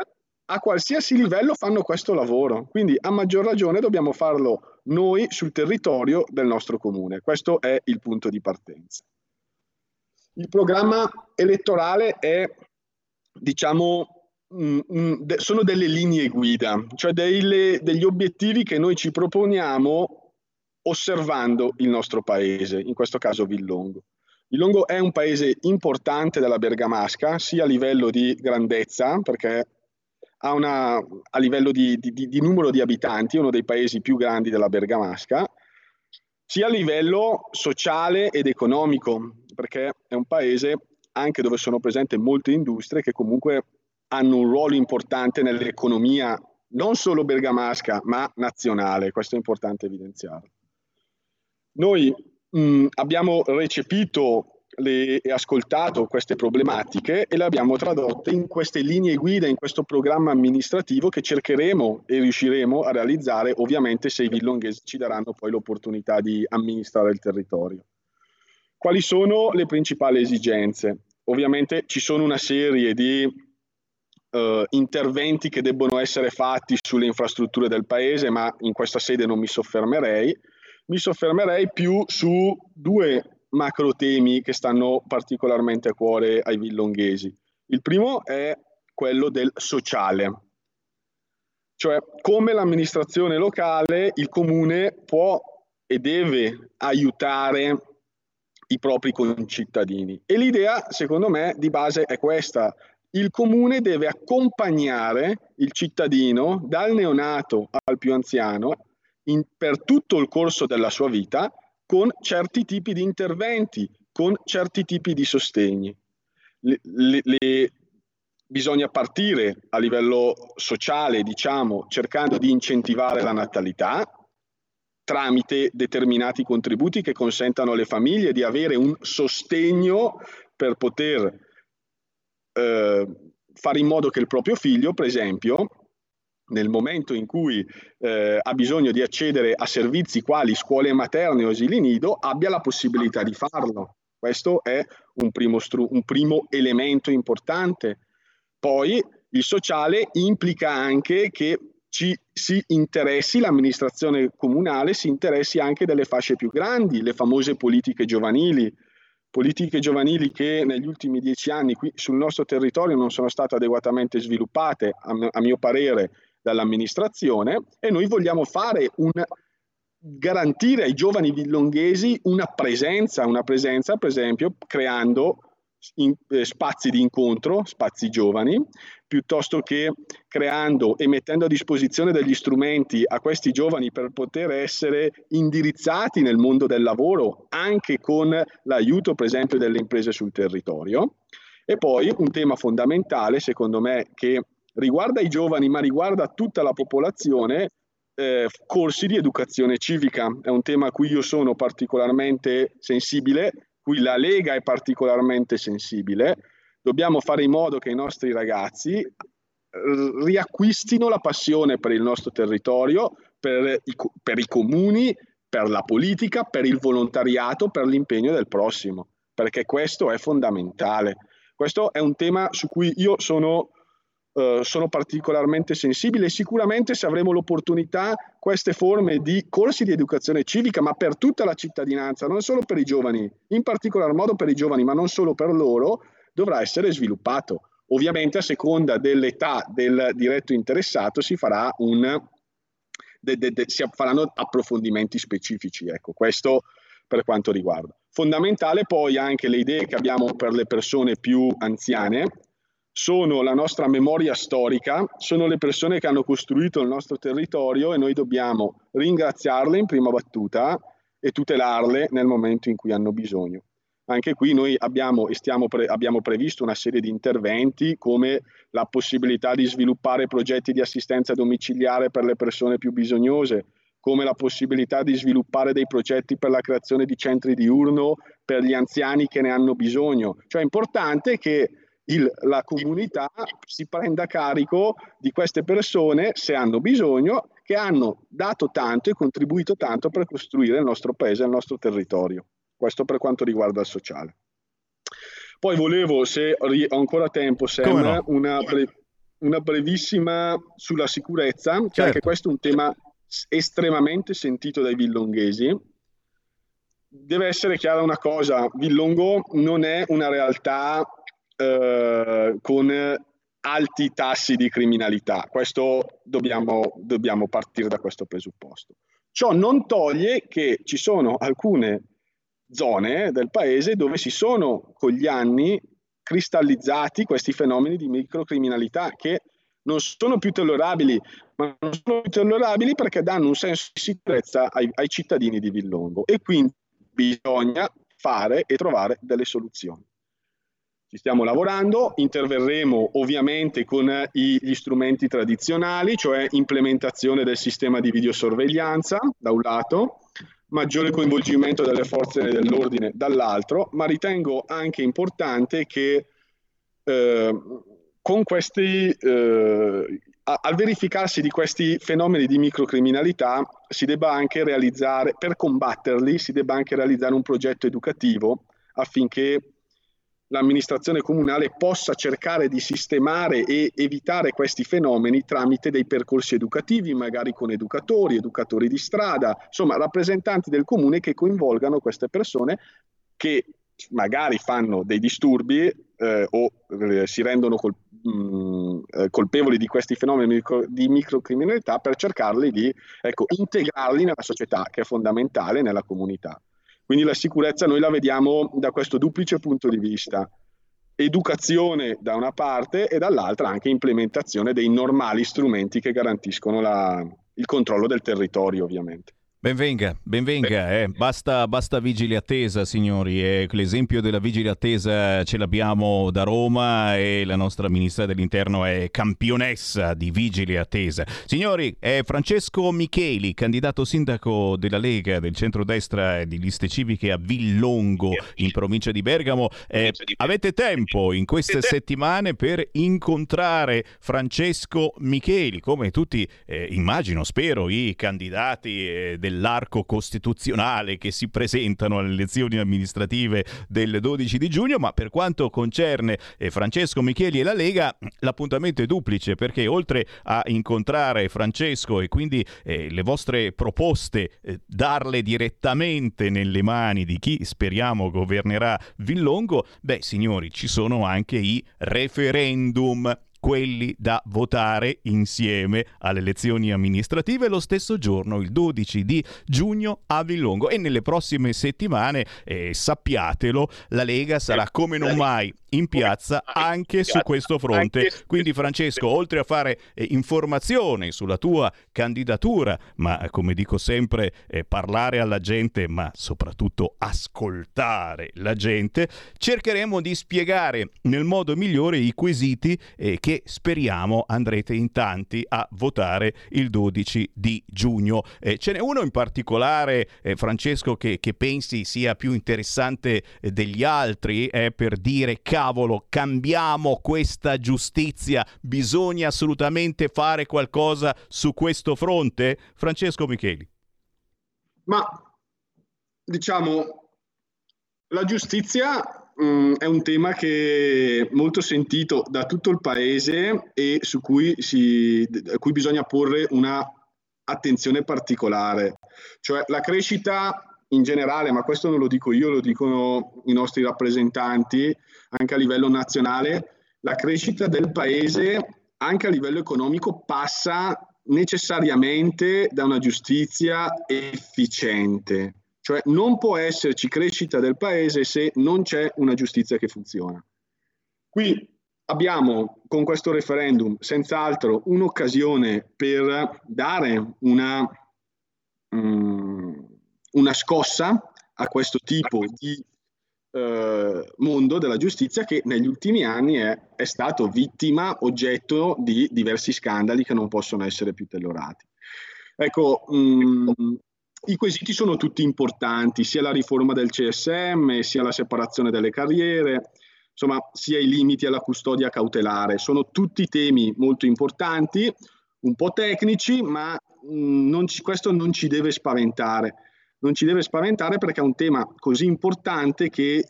a qualsiasi livello fanno questo lavoro. Quindi a maggior ragione dobbiamo farlo noi sul territorio del nostro comune. Questo è il punto di partenza. Il programma elettorale è, diciamo, Mm, mm, sono delle linee guida, cioè delle, degli obiettivi che noi ci proponiamo osservando il nostro paese, in questo caso Villongo. Villongo è un paese importante della Bergamasca, sia a livello di grandezza, perché ha una, a livello di, di, di numero di abitanti, uno dei paesi più grandi della Bergamasca, sia a livello sociale ed economico, perché è un paese anche dove sono presenti molte industrie che comunque hanno un ruolo importante nell'economia non solo bergamasca ma nazionale, questo è importante evidenziarlo. Noi mh, abbiamo recepito le, e ascoltato queste problematiche e le abbiamo tradotte in queste linee guida, in questo programma amministrativo che cercheremo e riusciremo a realizzare ovviamente se i villonghesi ci daranno poi l'opportunità di amministrare il territorio. Quali sono le principali esigenze? Ovviamente ci sono una serie di Uh, interventi che debbono essere fatti sulle infrastrutture del paese, ma in questa sede non mi soffermerei. Mi soffermerei più su due macro temi che stanno particolarmente a cuore ai villonghesi. Il primo è quello del sociale, cioè come l'amministrazione locale, il comune può e deve aiutare i propri concittadini. E l'idea, secondo me, di base è questa, il comune deve accompagnare il cittadino dal neonato al più anziano in, per tutto il corso della sua vita con certi tipi di interventi, con certi tipi di sostegni. Le, le, le, bisogna partire a livello sociale, diciamo, cercando di incentivare la natalità tramite determinati contributi che consentano alle famiglie di avere un sostegno per poter eh, fare in modo che il proprio figlio, per esempio, nel momento in cui eh, ha bisogno di accedere a servizi quali scuole materne o asili nido, abbia la possibilità di farlo. Questo è un primo, stru- un primo elemento importante. Poi il sociale implica anche che ci si interessi, l'amministrazione comunale si interessi anche delle fasce più grandi, le famose politiche giovanili, politiche giovanili che negli ultimi dieci anni qui sul nostro territorio non sono state adeguatamente sviluppate, a, a mio parere, dall'amministrazione e noi vogliamo fare un garantire ai giovani villonghesi una presenza, una presenza per esempio creando in, eh, spazi di incontro, spazi giovani, piuttosto che creando e mettendo a disposizione degli strumenti a questi giovani per poter essere indirizzati nel mondo del lavoro, anche con l'aiuto per esempio delle imprese sul territorio. E poi un tema fondamentale, secondo me, che riguarda i giovani ma riguarda tutta la popolazione, eh, corsi di educazione civica. È un tema a cui io sono particolarmente sensibile cui la Lega è particolarmente sensibile, dobbiamo fare in modo che i nostri ragazzi riacquistino la passione per il nostro territorio, per i, per i comuni, per la politica, per il volontariato, per l'impegno del prossimo, perché questo è fondamentale. Questo è un tema su cui io sono eh, sono particolarmente sensibile e sicuramente se avremo l'opportunità queste forme di corsi di educazione civica, ma per tutta la cittadinanza, non solo per i giovani, in particolar modo per i giovani, ma non solo per loro, dovrà essere sviluppato. Ovviamente a seconda dell'età del diretto interessato si farà un de, de, de, si faranno approfondimenti specifici, ecco, questo per quanto riguarda. Fondamentale poi anche le idee che abbiamo per le persone più anziane, sono la nostra memoria storica, sono le persone che hanno costruito il nostro territorio e noi dobbiamo ringraziarle in prima battuta e tutelarle nel momento in cui hanno bisogno. Anche qui noi abbiamo, pre- abbiamo previsto una serie di interventi come la possibilità di sviluppare progetti di assistenza domiciliare per le persone più bisognose, come la possibilità di sviluppare dei progetti per la creazione di centri diurno per gli anziani che ne hanno bisogno. Cioè è importante che il, la comunità si prenda carico di queste persone se hanno bisogno, che hanno dato tanto e contribuito tanto per costruire il nostro paese il nostro territorio. Questo per quanto riguarda il sociale. Poi volevo, se ho ancora tempo, Sam, no? una, bre- una, brevissima sulla sicurezza, certo. che anche questo è un tema estremamente sentito dai villonghesi. Deve essere chiara una cosa, Villongo non è una realtà eh, con alti tassi di criminalità. Questo dobbiamo, dobbiamo partire da questo presupposto. Ciò non toglie che ci sono alcune zone del paese dove si sono con gli anni cristallizzati questi fenomeni di microcriminalità che non sono più tollerabili, ma non sono più tollerabili perché danno un senso di sicurezza ai, ai cittadini di Villongo e quindi bisogna fare e trovare delle soluzioni. Ci stiamo lavorando, interverremo ovviamente con gli strumenti tradizionali, cioè implementazione del sistema di videosorveglianza da un lato, maggiore coinvolgimento delle forze dell'ordine dall'altro, ma ritengo anche importante che eh, con questi, eh, al verificarsi di questi fenomeni di microcriminalità si debba anche realizzare, per combatterli, si debba anche realizzare un progetto educativo affinché l'amministrazione comunale possa cercare di sistemare e evitare questi fenomeni tramite dei percorsi educativi, magari con educatori, educatori di strada, insomma rappresentanti del comune che coinvolgano queste persone che magari fanno dei disturbi eh, o eh, si rendono col, mh, mm, eh, colpevoli di questi fenomeni micro, di microcriminalità per cercarli di ecco, integrarli nella società, che è fondamentale nella comunità. Quindi la sicurezza noi la vediamo da questo duplice punto di vista. Educazione da una parte e dall'altra anche implementazione dei normali strumenti che garantiscono la, il controllo del territorio ovviamente. Benvenga, benvenga, eh. basta, basta vigile attesa signori, eh. l'esempio della vigile attesa ce l'abbiamo da Roma e la nostra ministra dell'interno è campionessa di vigile attesa. Signori, è Francesco Micheli, candidato sindaco della Lega del centrodestra e di liste civiche a Villongo in provincia di Bergamo. Eh, avete tempo in queste settimane per incontrare Francesco Micheli, come tutti eh, immagino, spero, i candidati eh, dell'arco costituzionale che si presentano alle elezioni amministrative del 12 di giugno, ma per quanto concerne eh, Francesco Micheli e la Lega, l'appuntamento è duplice perché oltre a incontrare Francesco e quindi eh, le vostre proposte eh, darle direttamente nelle mani di chi speriamo governerà Villongo, beh signori, ci sono anche i referendum quelli da votare insieme alle elezioni amministrative lo stesso giorno, il 12 di giugno a Villongo. E nelle prossime settimane, eh, sappiatelo, la Lega sarà come non mai in piazza anche su questo fronte. Quindi Francesco, oltre a fare eh, informazione sulla tua candidatura, ma eh, come dico sempre, eh, parlare alla gente, ma soprattutto ascoltare la gente, cercheremo di spiegare nel modo migliore i quesiti eh, che speriamo andrete in tanti a votare il 12 di giugno. Eh, ce n'è uno in particolare, Francesco, che, che, pensi sia più interessante degli altri, è per dire cavolo, cambiamo questa giustizia, bisogna assolutamente fare qualcosa su questo fronte? Francesco Micheli. Ma diciamo, la giustizia mh, mm, è un tema che è molto sentito da tutto il paese e su cui, si, cui bisogna porre una attenzione particolare. Cioè la crescita in generale, ma questo non lo dico io, lo dicono i nostri rappresentanti anche a livello nazionale, la crescita del paese anche a livello economico passa necessariamente da una giustizia efficiente. Cioè non può esserci crescita del paese se non c'è una giustizia che funziona. Qui abbiamo con questo referendum senz'altro un'occasione per dare una, um, una scossa a questo tipo di eh, mondo della giustizia che negli ultimi anni è, è, stato vittima, oggetto di diversi scandali che non possono essere più tollerati. Ecco, mh, i quesiti sono tutti importanti, sia la riforma del CSM, sia la separazione delle carriere, insomma, sia i limiti alla custodia cautelare. Sono tutti temi molto importanti, un po' tecnici, ma mh, non ci, questo non ci deve spaventare non ci deve spaventare perché è un tema così importante che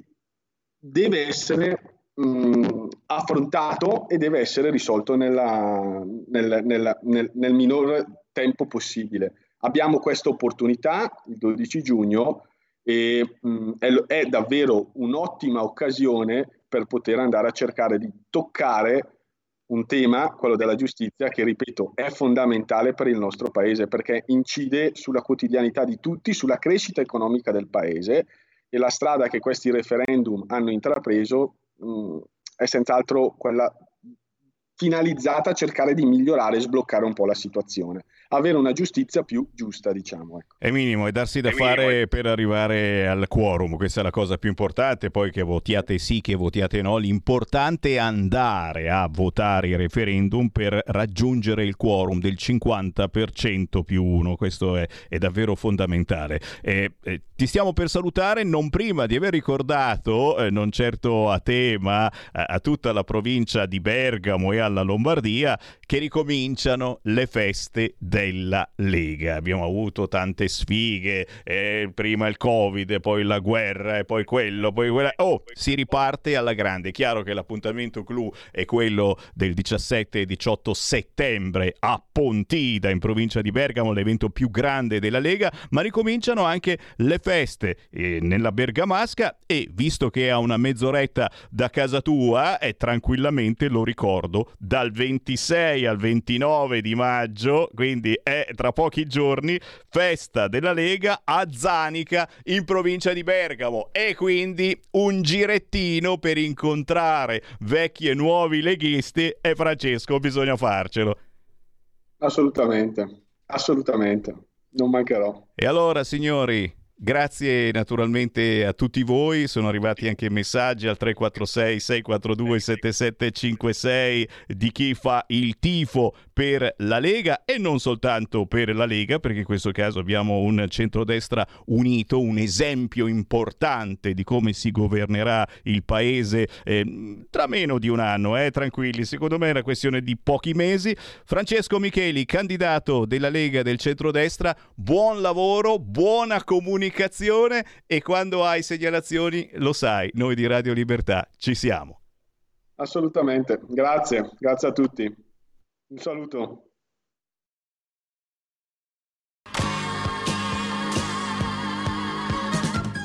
deve essere mh, affrontato e deve essere risolto nella, nel, nel, nel, nel minor tempo possibile. Abbiamo questa opportunità il 12 giugno e mh, è, è davvero un'ottima occasione per poter andare a cercare di toccare un tema, quello della giustizia, che ripeto è fondamentale per il nostro paese perché incide sulla quotidianità di tutti, sulla crescita economica del paese e la strada che questi referendum hanno intrapreso mh, è senz'altro quella finalizzata a cercare di migliorare e sbloccare un po' la situazione avere una giustizia più giusta, diciamo. Ecco. È minimo, è darsi da è fare minimo. per arrivare al quorum, questa è la cosa più importante, poi che votiate sì, che votiate no, l'importante è andare a votare il referendum per raggiungere il quorum del 50% più uno, questo è, è davvero fondamentale. Eh, eh, ti stiamo per salutare non prima di aver ricordato, eh, non certo a te, ma a, a tutta la provincia di Bergamo e alla Lombardia, che ricominciano le feste della Lega. Abbiamo avuto tante sfighe, eh, prima il Covid, poi la guerra, e poi quello, poi quella. Oh, si riparte alla grande. È chiaro che l'appuntamento clou è quello del 17 e 18 settembre a Pontida, in provincia di Bergamo, l'evento più grande della Lega, ma ricominciano anche le feste eh, nella Bergamasca e visto che a una mezz'oretta da casa tua, è tranquillamente, lo ricordo, dal 26 26 al 29 di maggio, quindi è tra pochi giorni, festa della Lega a Zanica in provincia di Bergamo e quindi un girettino per incontrare vecchi e nuovi leghisti e Francesco bisogna farcelo. Assolutamente, assolutamente. non mancherò. E allora, signori, grazie naturalmente a tutti voi. Sono arrivati anche messaggi al 346 642 7756 di chi fa il tifo per la Lega e non soltanto per la Lega, perché in questo caso abbiamo un centrodestra unito, un esempio importante di come si governerà il paese eh, tra meno di un anno, eh, tranquilli. Secondo me è una questione di pochi mesi. Francesco Micheli, candidato della Lega del centrodestra, buon lavoro, buona comunicazione e quando hai segnalazioni lo sai, noi di Radio Libertà ci siamo. Assolutamente, grazie, grazie a tutti. Un saluto.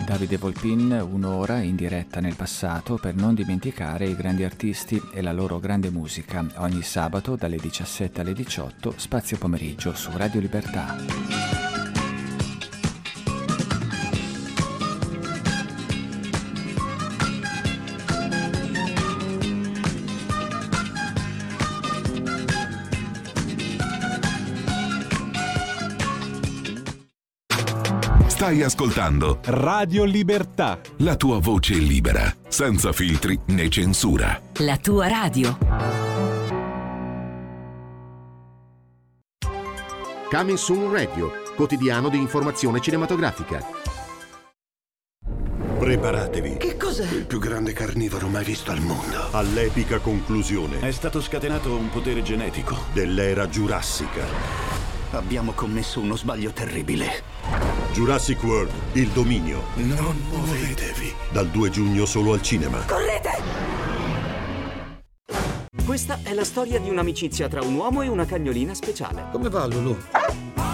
Davide Volpin, un'ora in diretta nel passato per non dimenticare i grandi artisti e la loro grande musica. Ogni sabato dalle 17 alle 18, spazio pomeriggio su Radio Libertà. Stai ascoltando Radio Libertà. la tua voce libera, senza filtri né censura. La tua radio. Coming Soon Radio, quotidiano di informazione cinematografica. Preparatevi Che cos'è? il più grande carnivoro mai visto al mondo. All'epica conclusione È stato scatenato un potere genetico. dell'era giurassica. Abbiamo commesso uno sbaglio terribile. Jurassic World, il dominio. Non muovetevi. Dal 2 giugno solo al cinema. Questa è la storia di un'amicizia tra un uomo e una cagnolina speciale. Come va, Lulu?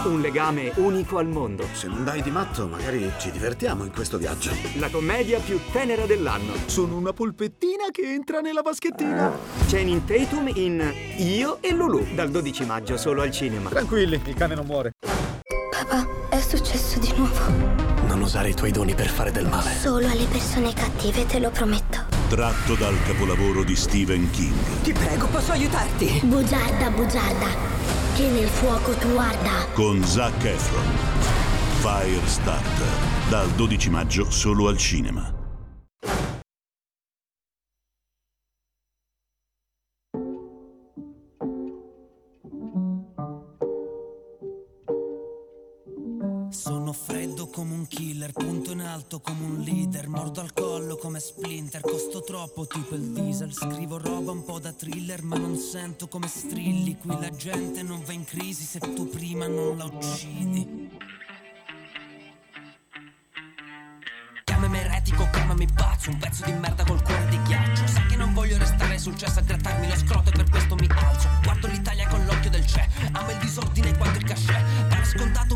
Un legame unico al mondo. Se non dai di matto, magari ci divertiamo in questo viaggio. La commedia più tenera dell'anno. Sono una polpettina che entra nella vaschettina. Channing Tatum in Io e Lulu, dal 12 maggio solo al cinema. Tranquilli, il cane non muore. Papà, è successo di nuovo. Non usare i tuoi doni per fare del male. Solo alle persone cattive, te lo prometto. Tratto dal capolavoro di Stephen King. Ti prego, posso aiutarti? Bugiarda, bugiarda, che nel fuoco tu arda. Con Zac Efron. Firestarter. Dal 12 maggio solo al cinema. Sono freddo come un killer, punto in alto come un leader, mordo al collo come splinter, costo troppo tipo il diesel, scrivo roba un po' da thriller ma non sento come strilli, qui la gente non va in crisi se tu prima non la uccidi. Chiamami eretico, chiamami pazzo, un pezzo di merda col cuore di ghiaccio, sai che non voglio restare sul cesso a grattarmi lo scroto e per questo mi alzo, guardo l'Italia con l'occhio del c'è, amo il disordine quanto il sì che scontato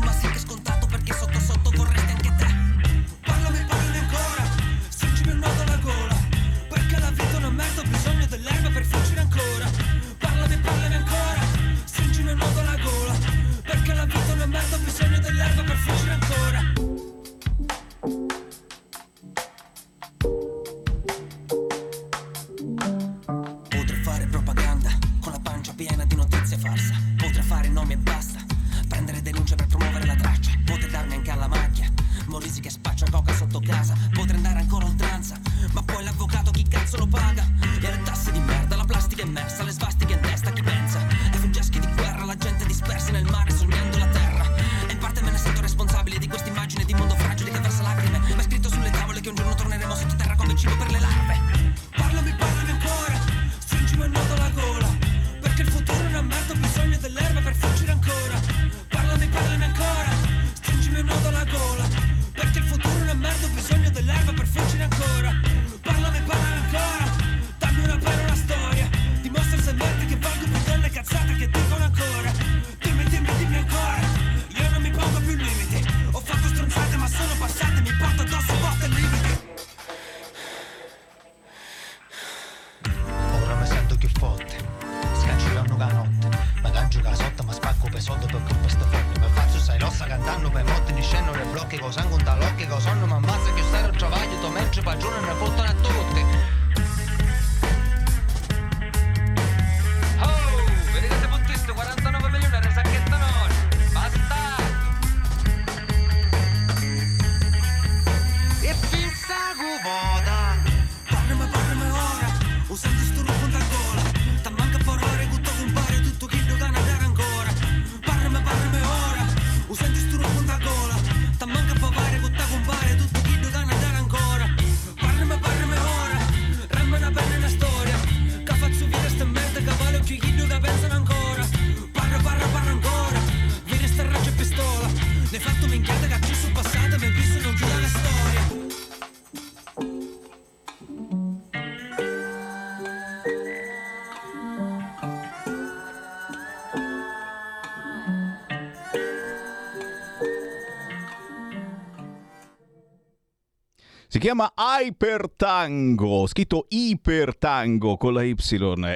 chiama Hypertango, scritto Ipertango con la Y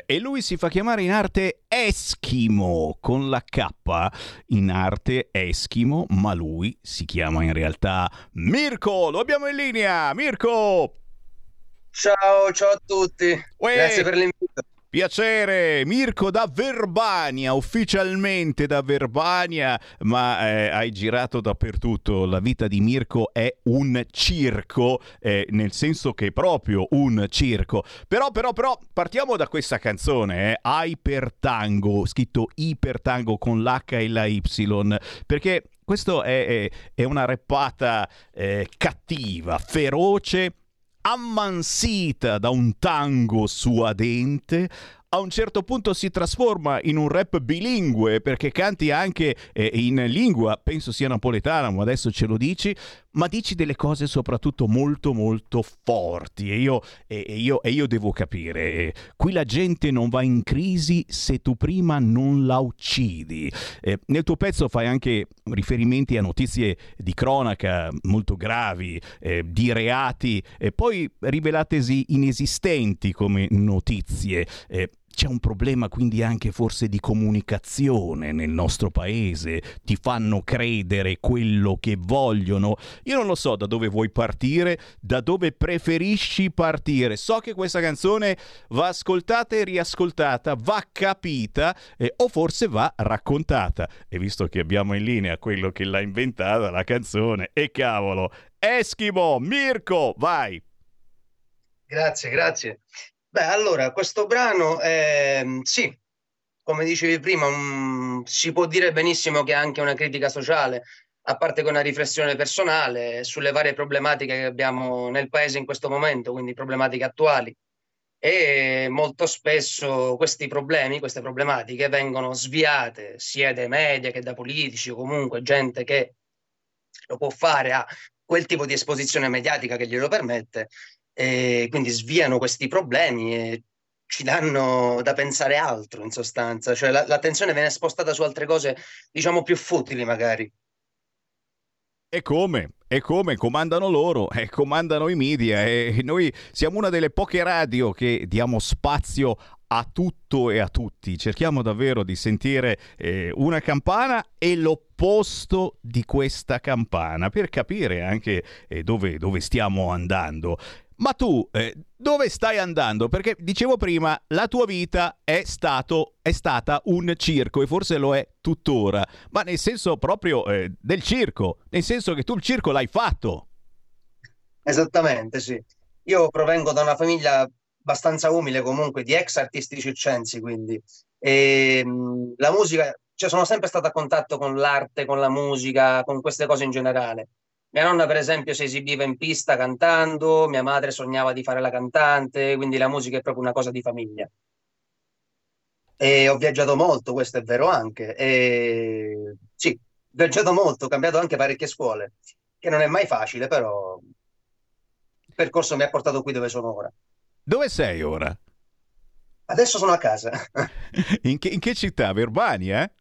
e lui si fa chiamare in arte Eschimo con la K in arte Eschimo, ma lui si chiama in realtà Mirko. Lo abbiamo in linea, Mirko. Ciao, ciao a tutti. Uè. Grazie per l'invito. Piacere, Mirko da Verbania, ufficialmente da Verbania, ma eh, hai girato dappertutto. La vita di Mirko è un circo, eh, nel senso che è proprio un circo. Però, però, però, partiamo da questa canzone, eh, Hypertango, scritto Ipertango con l'H e la Y, perché questo è, è, è una reppata eh, cattiva, feroce, ammansita da un tango suadente, a un certo punto si trasforma in un rap bilingue perché canti anche eh, in lingua, penso sia napoletana, ma adesso ce lo dici, ma dici delle cose soprattutto molto molto forti e io, e, e io, e io devo capire, eh, qui la gente non va in crisi se tu prima non la uccidi. Eh, nel tuo pezzo fai anche riferimenti a notizie di cronaca molto gravi, eh, di reati, e poi rivelatesi inesistenti come notizie. Eh, c'è un problema quindi anche forse di comunicazione nel nostro paese, ti fanno credere quello che vogliono. Io non lo so da dove vuoi partire, da dove preferisci partire. So che questa canzone va ascoltata e riascoltata, va capita eh, o forse va raccontata. E visto che abbiamo in linea quello che l'ha inventata la canzone, e cavolo, Eschimo, Mirko, vai! Grazie, grazie. Beh, allora, questo brano, ehm, sì, come dicevi prima, mm, si può dire benissimo che è anche una critica sociale, a parte che una riflessione personale sulle varie problematiche che abbiamo nel paese in questo momento, quindi problematiche attuali. E molto spesso questi problemi, queste problematiche vengono sviate sia dai media che da politici o comunque gente che lo può fare a quel tipo di esposizione mediatica che glielo permette e quindi sviano questi problemi e ci danno da pensare altro in sostanza, cioè la, l'attenzione viene spostata su altre cose diciamo più futili magari. E come? E come? Comandano loro, e comandano i media e noi siamo una delle poche radio che diamo spazio a tutto e a tutti. Cerchiamo davvero di sentire eh, una campana e l'opposto di questa campana per capire anche eh, dove, dove stiamo andando. Ma tu eh, dove stai andando? Perché dicevo prima, la tua vita è, stato, è stata un circo e forse lo è tuttora, ma nel senso proprio eh, del circo, nel senso che tu il circo l'hai fatto. Esattamente, sì. Io provengo da una famiglia abbastanza umile comunque, di ex artisti circensi, quindi. E, mh, la musica, cioè sono sempre stato a contatto con l'arte, con la musica, con queste cose in generale. Mia nonna, per esempio, si esibiva in pista cantando, mia madre sognava di fare la cantante, quindi la musica è proprio una cosa di famiglia. E ho viaggiato molto, questo è vero anche. E sì, ho viaggiato molto, ho cambiato anche parecchie scuole, che non è mai facile, però il percorso mi ha portato qui dove sono ora. Dove sei ora? Adesso sono a casa. in, che, in che città? Verbania? Eh?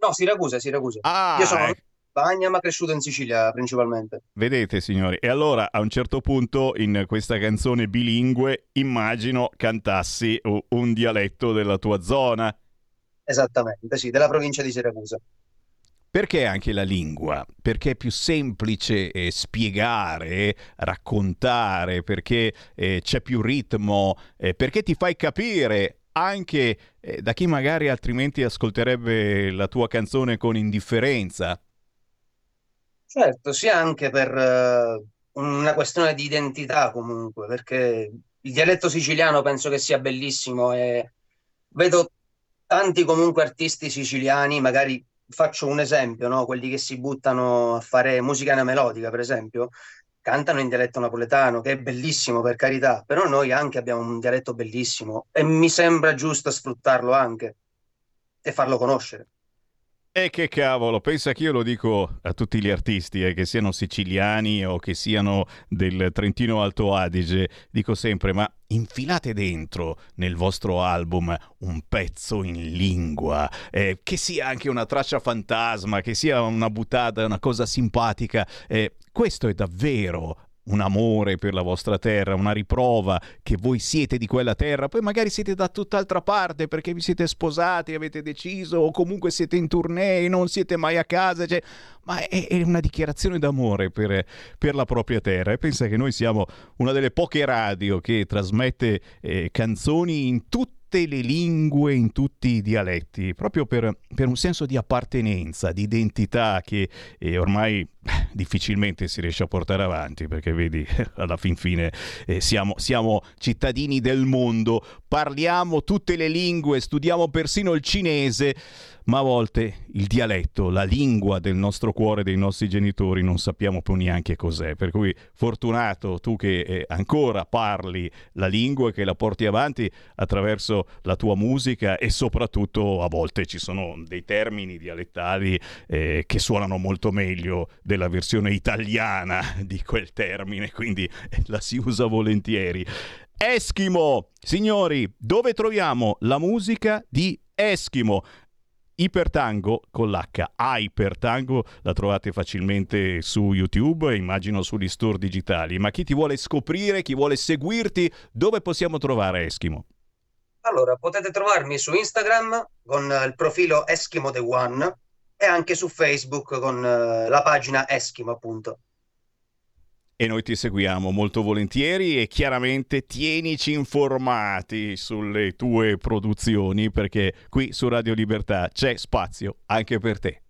No, Siracusa, Siracusa. Ah, Io sono ecco. Spagna, ma cresciuto in Sicilia principalmente. Vedete signori, e allora a un certo punto in questa canzone bilingue immagino cantassi un dialetto della tua zona. Esattamente, sì, della provincia di Siracusa. Perché anche la lingua? Perché è più semplice eh, spiegare, raccontare, perché eh, c'è più ritmo, eh, perché ti fai capire anche eh, da chi magari altrimenti ascolterebbe la tua canzone con indifferenza. Certo, sia anche per eh, una questione di identità comunque, perché il dialetto siciliano penso che sia bellissimo e vedo tanti comunque artisti siciliani, magari faccio un esempio, no? Quelli che si buttano a fare musica melodica, per esempio, cantano in dialetto napoletano, che è bellissimo per carità, però noi anche abbiamo un dialetto bellissimo e mi sembra giusto sfruttarlo anche e farlo conoscere. E che cavolo, pensa che io lo dico a tutti gli artisti, eh, che siano siciliani o che siano del Trentino Alto Adige, dico sempre, ma infilate dentro nel vostro album un pezzo in lingua, eh, che sia anche una traccia fantasma, che sia una buttata, una cosa simpatica. Eh, questo è davvero un amore per la vostra terra, una riprova che voi siete di quella terra, poi magari siete da tutt'altra parte perché vi siete sposati, avete deciso o comunque siete in tournée, non siete mai a casa, cioè, ma è, è, una dichiarazione d'amore per, per, la propria terra. E pensa che noi siamo una delle poche radio che trasmette eh, canzoni in tutti tutte le lingue, in tutti i dialetti, proprio per, per un senso di appartenenza, di identità che eh, ormai difficilmente si riesce a portare avanti perché vedi alla fin fine eh, siamo, siamo, cittadini del mondo parliamo tutte le lingue studiamo persino il cinese ma a volte il dialetto, la lingua del nostro cuore, dei nostri genitori, non sappiamo più neanche cos'è. Per cui fortunato tu che eh, ancora parli la lingua e che la porti avanti attraverso la tua musica e soprattutto a volte ci sono dei termini dialettali eh, che suonano molto meglio della versione italiana di quel termine, quindi eh, la si usa volentieri. Eschimo, signori, dove troviamo la musica di Eschimo? Ipertango con l'H, Hypertango la trovate facilmente su YouTube immagino sugli store digitali, ma chi ti vuole scoprire, chi vuole seguirti, dove possiamo trovare Eschimo? Allora, potete trovarmi su Instagram con il profilo Eschimo The One e anche su Facebook con eh, la pagina Eschimo, appunto e noi ti seguiamo molto volentieri e chiaramente tienici informati sulle tue produzioni perché qui su Radio Libertà c'è spazio anche per te.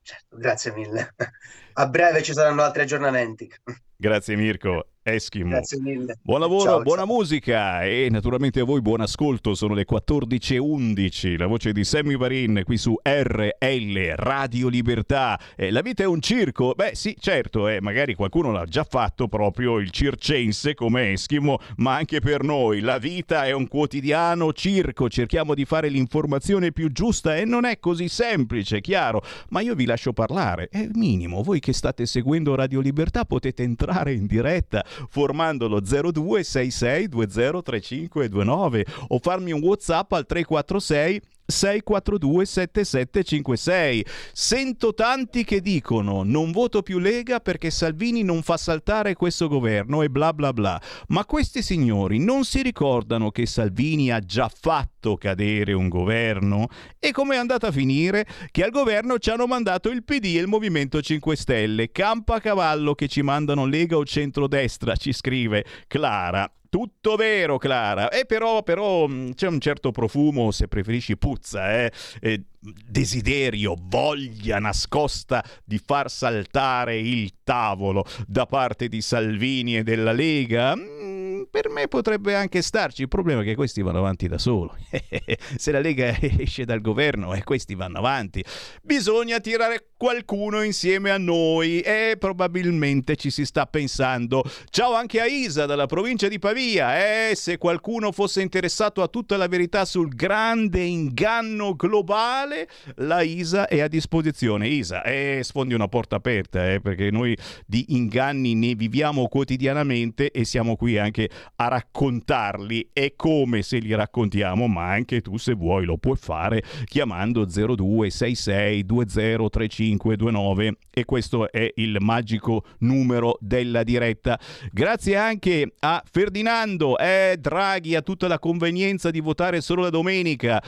Certo, grazie mille. A breve ci saranno altri aggiornamenti. Grazie Mirko. Eschimo. Grazie mille. Buon lavoro, ciao, buona ciao. musica e naturalmente a voi buon ascolto. Sono le 14.11. La voce di Sammy Varin qui su RL Radio Libertà. Eh, la vita è un circo? Beh, sì, certo, eh, magari qualcuno l'ha già fatto proprio il circense come Eschimo, ma anche per noi la vita è un quotidiano circo. Cerchiamo di fare l'informazione più giusta e non è così semplice, chiaro. Ma io vi lascio parlare. È minimo. Voi che state seguendo Radio Libertà potete entrare in diretta formandolo 0266203529 o farmi un WhatsApp al 346 642 7756. Sento tanti che dicono non voto più Lega perché Salvini non fa saltare questo governo e bla bla bla. Ma questi signori non si ricordano che Salvini ha già fatto cadere un governo? E come è andata a finire? Che al governo ci hanno mandato il PD e il Movimento 5 Stelle. Campa cavallo che ci mandano Lega o centrodestra, ci scrive Clara. Tutto vero, Clara. E però, però mm, c'è un certo profumo, se preferisci puzza, eh? eh desiderio, voglia nascosta di far saltare il tavolo da parte di Salvini e della Lega? Mm, per me potrebbe anche starci. Il problema è che questi vanno avanti da solo. Se la Lega esce dal governo e questi vanno avanti, bisogna tirare qualcuno insieme a noi e probabilmente ci si sta pensando. Ciao anche a Isa dalla provincia di Pavia. Eh, se qualcuno fosse interessato a tutta la verità sul grande inganno globale, la ISA è a disposizione. ISA, eh, sfondi una porta aperta, eh, perché noi di inganni ne viviamo quotidianamente e siamo qui anche a raccontarli. È come se li raccontiamo, ma anche tu se vuoi lo puoi fare chiamando 0266 203529 e questo è il magico numero della diretta. Grazie anche a Ferdinando eh, Draghi a tutta la convenienza di votare solo la domenica,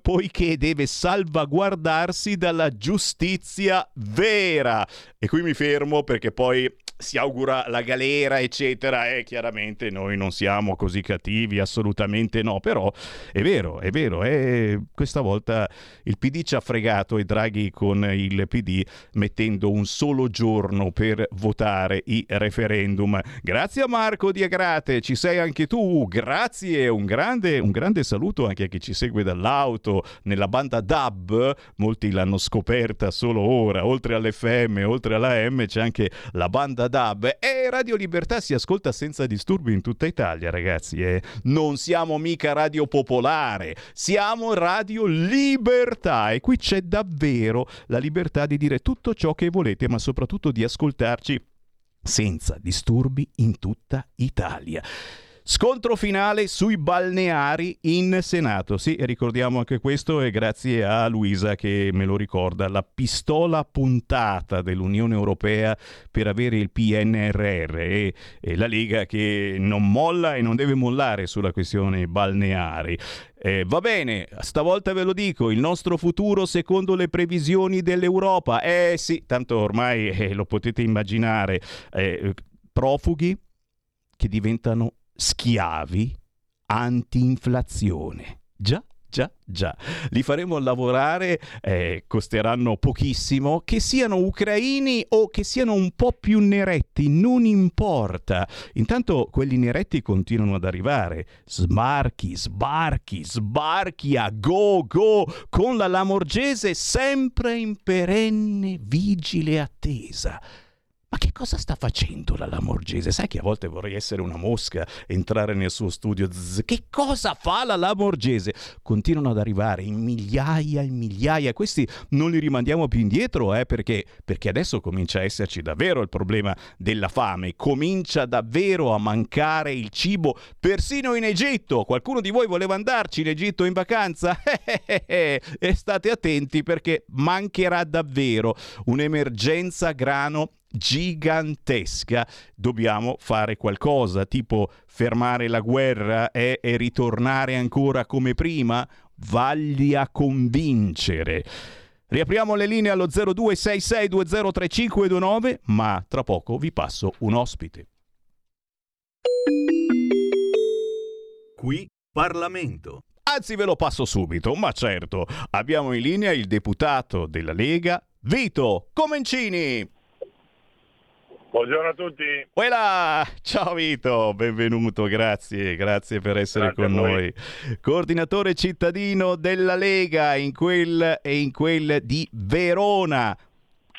poiché deve salvaguardarsi dalla giustizia vera. E qui mi fermo perché poi si augura la galera, eccetera, e chiaramente noi non siamo così cattivi, assolutamente no, però è vero, è vero, è... questa volta il PD ci ha fregato e Draghi con il PD mettendo un solo giorno per votare i referendum. Grazie a Marco di Agrate, ci sei anche tu, grazie, un grande, un grande saluto anche a chi ci segue dall'auto, nella banda DAB, molti l'hanno scoperta solo ora, oltre all'FM, oltre alla M c'è anche la banda DAB e Radio Libertà si ascolta senza disturbi in tutta Italia, ragazzi. Eh. Non siamo mica Radio Popolare, siamo Radio Libertà e qui c'è davvero la libertà di dire tutto ciò che volete, ma soprattutto di ascoltarci senza disturbi in tutta Italia. Scontro finale sui balneari in Senato. Sì, ricordiamo anche questo e grazie a Luisa che me lo ricorda. La pistola puntata dell'Unione Europea per avere il PNRR e, e la Lega che non molla e non deve mollare sulla questione balneari. Eh, va bene, stavolta ve lo dico, il nostro futuro secondo le previsioni dell'Europa. Eh sì, tanto ormai eh, lo potete immaginare. Eh, profughi che diventano schiavi anti-inflazione. Già, già, già. Li faremo lavorare, eh, costeranno pochissimo, che siano ucraini o che siano un po' più neretti, non importa. Intanto quelli neretti continuano ad arrivare. Smarchi, sbarchi, sbarchi a go, go, con la Lamorgese sempre in perenne vigile attesa. Ma che cosa sta facendo la Lamorgese? Sai che a volte vorrei essere una mosca, entrare nel suo studio. Zzz, che cosa fa la Lamorgese? Continuano ad arrivare in migliaia e migliaia. Questi non li rimandiamo più indietro, eh, perché, perché adesso comincia a esserci davvero il problema della fame. Comincia davvero a mancare il cibo, persino in Egitto. Qualcuno di voi voleva andarci in Egitto in vacanza? e state attenti perché mancherà davvero un'emergenza grano gigantesca, dobbiamo fare qualcosa, tipo fermare la guerra e, e ritornare ancora come prima? Vagli a convincere. Riapriamo le linee allo 0266203529, ma tra poco vi passo un ospite. Qui Parlamento. Anzi, ve lo passo subito, ma certo, abbiamo in linea il deputato della Lega, Vito Comencini. Buongiorno a tutti. Quella! Ciao Vito, benvenuto, grazie, grazie per essere Grazie con noi. Coordinatore cittadino della Lega in quel e in quel di Verona,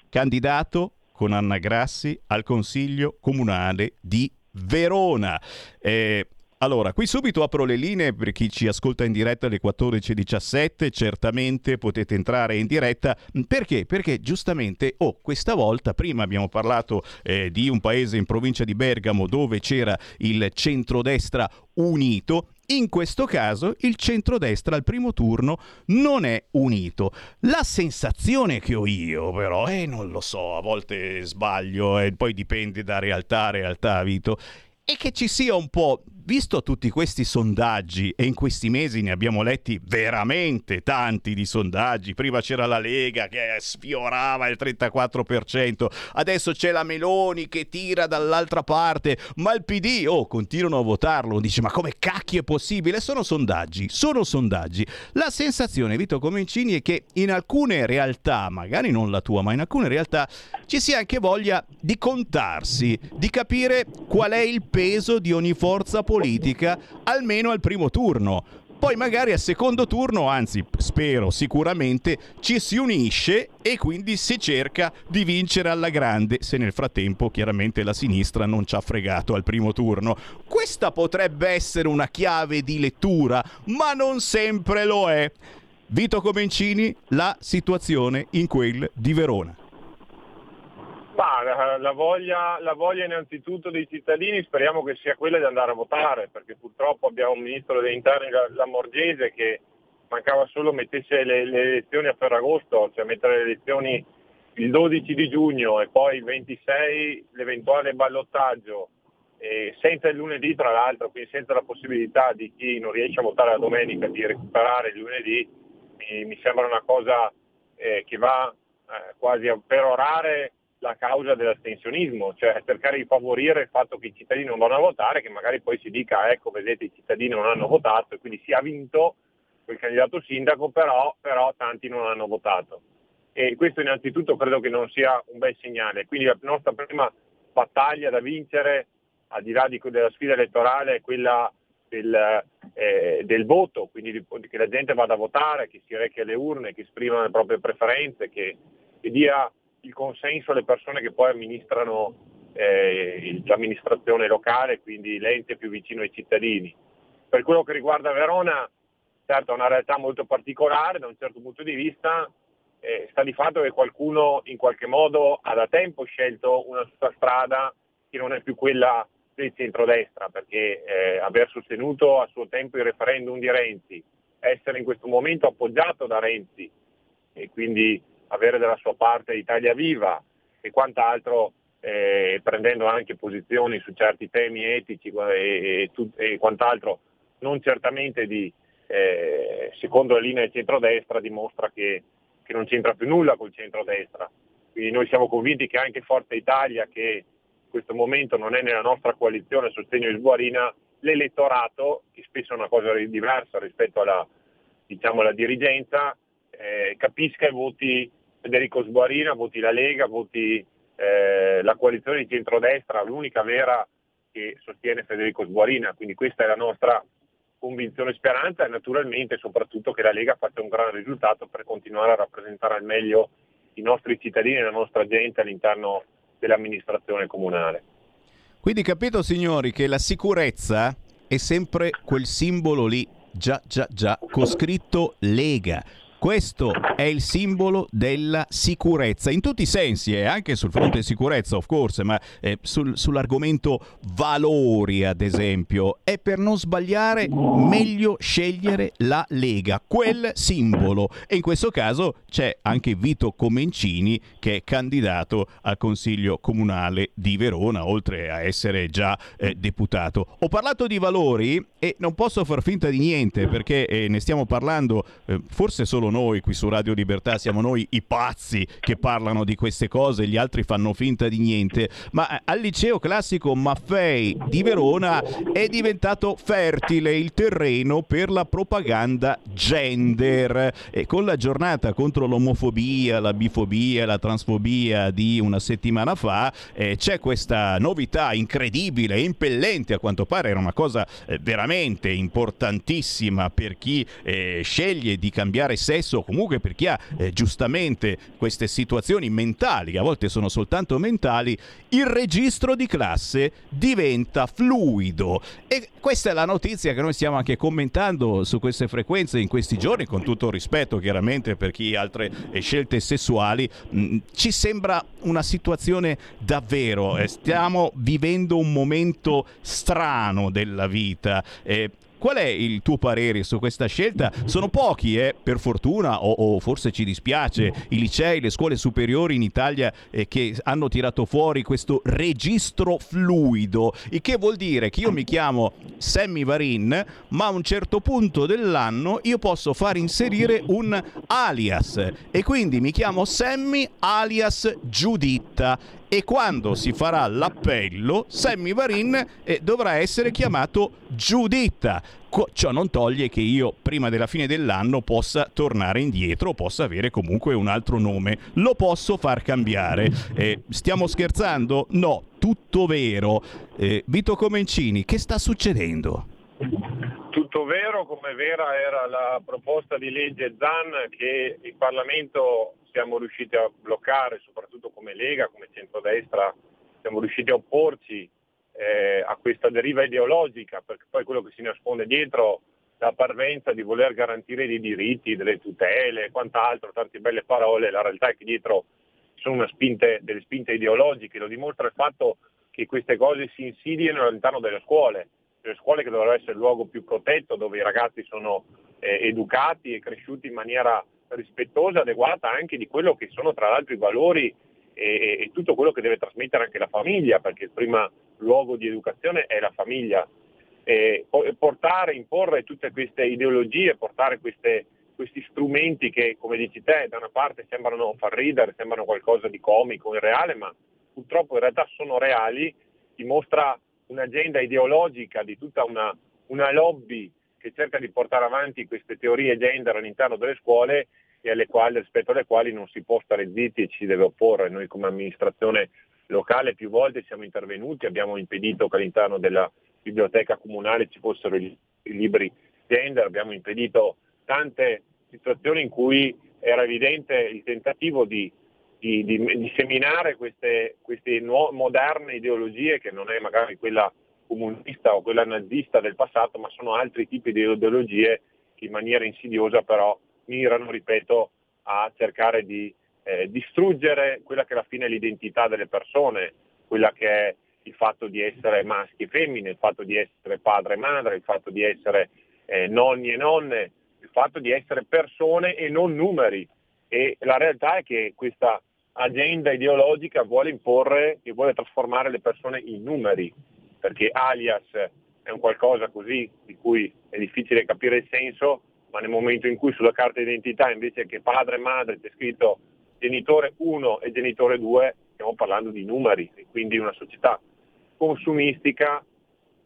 candidato con Anna Grassi al Consiglio Comunale di Verona. Eh, allora, qui subito apro le linee per chi ci ascolta in diretta alle 14.17, certamente potete entrare in diretta. Perché? Perché giustamente, oh, questa volta, prima abbiamo parlato eh, di un paese in provincia di Bergamo dove c'era il centrodestra unito, in questo caso il centrodestra al primo turno non è unito. La sensazione che ho io, però, e non lo so, a volte sbaglio e poi dipende da realtà a realtà, Vito, è che ci sia un po', visto tutti questi sondaggi, e in questi mesi ne abbiamo letti veramente tanti di sondaggi, prima c'era la Lega che sfiorava il 34%, adesso c'è la Meloni che tira dall'altra parte, ma il PD, oh, continuano a votarlo, dice ma come cacchio è possibile? Sono sondaggi, sono sondaggi. La sensazione, Vito Comencini, è che in alcune realtà, magari non la tua, ma in alcune realtà ci sia anche voglia di contarsi, di capire qual è il peso di ogni forza politica, almeno al primo turno. Poi magari al secondo turno, anzi spero sicuramente, ci si unisce e quindi si cerca di vincere alla grande, se nel frattempo chiaramente la sinistra non ci ha fregato al primo turno. Questa potrebbe essere una chiave di lettura, ma non sempre lo è. Vito Comencini, la situazione in quel di Verona. Ma la, la voglia, la voglia innanzitutto dei cittadini speriamo che sia quella di andare a votare, perché purtroppo abbiamo un ministro degli interni, la- Lamorgese, che mancava solo mettesse le, le elezioni a Ferragosto, cioè mettere le elezioni il 12 di giugno e poi il 26 l'eventuale ballottaggio, senza il lunedì tra l'altro, quindi senza la possibilità di chi non riesce a votare la domenica di recuperare il lunedì, mi, mi sembra una cosa eh, che va eh, quasi a perorare la causa dell'astensionismo, cioè cercare di favorire il fatto che i cittadini non vanno a votare, che magari poi si dica ecco vedete i cittadini non hanno votato e quindi si ha vinto quel candidato sindaco, però, però tanti non hanno votato. E questo innanzitutto credo che non sia un bel segnale. Quindi la nostra prima battaglia da vincere, al di là di- della sfida elettorale, è quella del, eh, del voto, quindi di- che la gente vada a votare, che si rechi alle urne, che esprima le proprie preferenze, che, che dia il consenso alle persone che poi amministrano eh, l'amministrazione locale, quindi l'ente più vicino ai cittadini. Per quello che riguarda Verona, certo è una realtà molto particolare da un certo punto di vista, eh, sta di fatto che qualcuno in qualche modo ha da tempo scelto una sua strada che non è più quella del centrodestra, perché eh, aver sostenuto a suo tempo il referendum di Renzi, essere in questo momento appoggiato da Renzi e quindi avere dalla sua parte Italia Viva e quant'altro, eh, prendendo anche posizioni su certi temi etici e, e, e quant'altro, non certamente di, eh, secondo le linee del centrodestra, dimostra che, che non c'entra più nulla col centrodestra. Quindi noi siamo convinti che anche Forza Italia, che in questo momento non è nella nostra coalizione a sostegno di Sguarina, l'elettorato, che spesso è una cosa diversa rispetto alla, diciamo, alla dirigenza, eh, capisca e voti Federico Sguarina, voti la Lega, voti eh, la coalizione di centrodestra, l'unica vera che sostiene Federico Sguarina. Quindi questa è la nostra convinzione e speranza e naturalmente soprattutto che la Lega faccia un gran risultato per continuare a rappresentare al meglio i nostri cittadini e la nostra gente all'interno dell'amministrazione comunale. Quindi capito signori che la sicurezza è sempre quel simbolo lì, già già già, con scritto Lega. Questo è il simbolo della sicurezza, in tutti i sensi, eh, anche sul fronte sicurezza, of course, ma eh, sul, sull'argomento valori, ad esempio. È per non sbagliare meglio scegliere la Lega, quel simbolo. E in questo caso c'è anche Vito Comencini che è candidato al Consiglio Comunale di Verona, oltre a essere già eh, deputato. Ho parlato di valori e non posso far finta di niente perché eh, ne stiamo parlando eh, forse solo noi qui su Radio Libertà, siamo noi i pazzi che parlano di queste cose, gli altri fanno finta di niente, ma eh, al liceo classico Maffei di Verona è diventato fertile il terreno per la propaganda gender. E con la giornata contro l'omofobia, la bifobia, la transfobia di una settimana fa eh, c'è questa novità incredibile impellente a quanto pare era una cosa eh, veramente importantissima per chi eh, sceglie di cambiare sesso stesso, comunque per chi ha eh, giustamente queste situazioni mentali, che a volte sono soltanto mentali, il registro di classe diventa fluido. E questa è la notizia che noi stiamo anche commentando su queste frequenze in questi giorni, con tutto rispetto chiaramente per chi ha altre eh, scelte sessuali. Mh, mm, ci sembra una situazione davvero, eh, stiamo vivendo un momento strano della vita. Eh, Qual è il tuo parere su questa scelta? Sono pochi, eh, per fortuna, o, o, forse ci dispiace, i licei, le scuole superiori in Italia eh, che hanno tirato fuori questo registro fluido, il che vuol dire che io mi chiamo Sammy Varin, ma a un certo punto dell'anno io posso far inserire un alias e quindi mi chiamo Sammy alias Giuditta e quando si farà l'appello Sammy Varin eh, dovrà essere chiamato Giuditta. Co- ciò non toglie che io prima della fine dell'anno possa tornare indietro, possa avere comunque un altro nome, lo posso far cambiare. Eh, stiamo scherzando? No, tutto vero. Eh, Vito Comencini, che sta succedendo? Tutto vero, come vera era la proposta di legge ZAN che il Parlamento siamo riusciti a bloccare, soprattutto come Lega, come centrodestra, siamo riusciti a opporci eh, a questa deriva ideologica, perché poi quello che si nasconde dietro la parvenza di voler garantire dei diritti, delle tutele e quant'altro, tante belle parole, la realtà è che dietro ci sono spinte, delle spinte ideologiche, lo dimostra il fatto che queste cose si insidiano all'interno delle scuole, le scuole che dovrebbero essere il luogo più protetto, dove i ragazzi sono eh, educati e cresciuti in maniera rispettosa, adeguata anche di quello che sono tra l'altro i valori e, e, tutto quello che deve trasmettere anche la famiglia, perché il primo luogo di educazione è la famiglia. E portare, imporre tutte queste ideologie, portare queste, questi strumenti che, come dici te, da una parte sembrano far ridere, sembrano qualcosa di comico, irreale, ma purtroppo in realtà sono reali, dimostra un'agenda ideologica di tutta una, una lobby che cerca di portare avanti queste teorie gender all'interno delle scuole e alle quali, rispetto alle quali non si può stare zitti e ci deve opporre. Noi come amministrazione locale più volte siamo intervenuti, abbiamo impedito che all'interno della biblioteca comunale ci fossero i libri gender, abbiamo impedito tante situazioni in cui era evidente il tentativo di, di, di, di seminare queste, queste nuove, moderne ideologie che non è magari quella comunista o quella nazista del passato, ma sono altri tipi di ideologie che in maniera insidiosa però mirano, ripeto, a cercare di eh, distruggere quella che alla fine è l'identità delle persone, quella che è il fatto di essere maschi e femmine, il fatto di essere padre e madre, il fatto di essere eh, nonni e nonne, il fatto di essere persone e non numeri. E la realtà è che questa agenda ideologica vuole imporre e vuole trasformare le persone in numeri, perché alias è un qualcosa così di cui è difficile capire il senso, ma nel momento in cui sulla carta d'identità invece che padre e madre c'è scritto genitore 1 e genitore 2, stiamo parlando di numeri, e quindi una società consumistica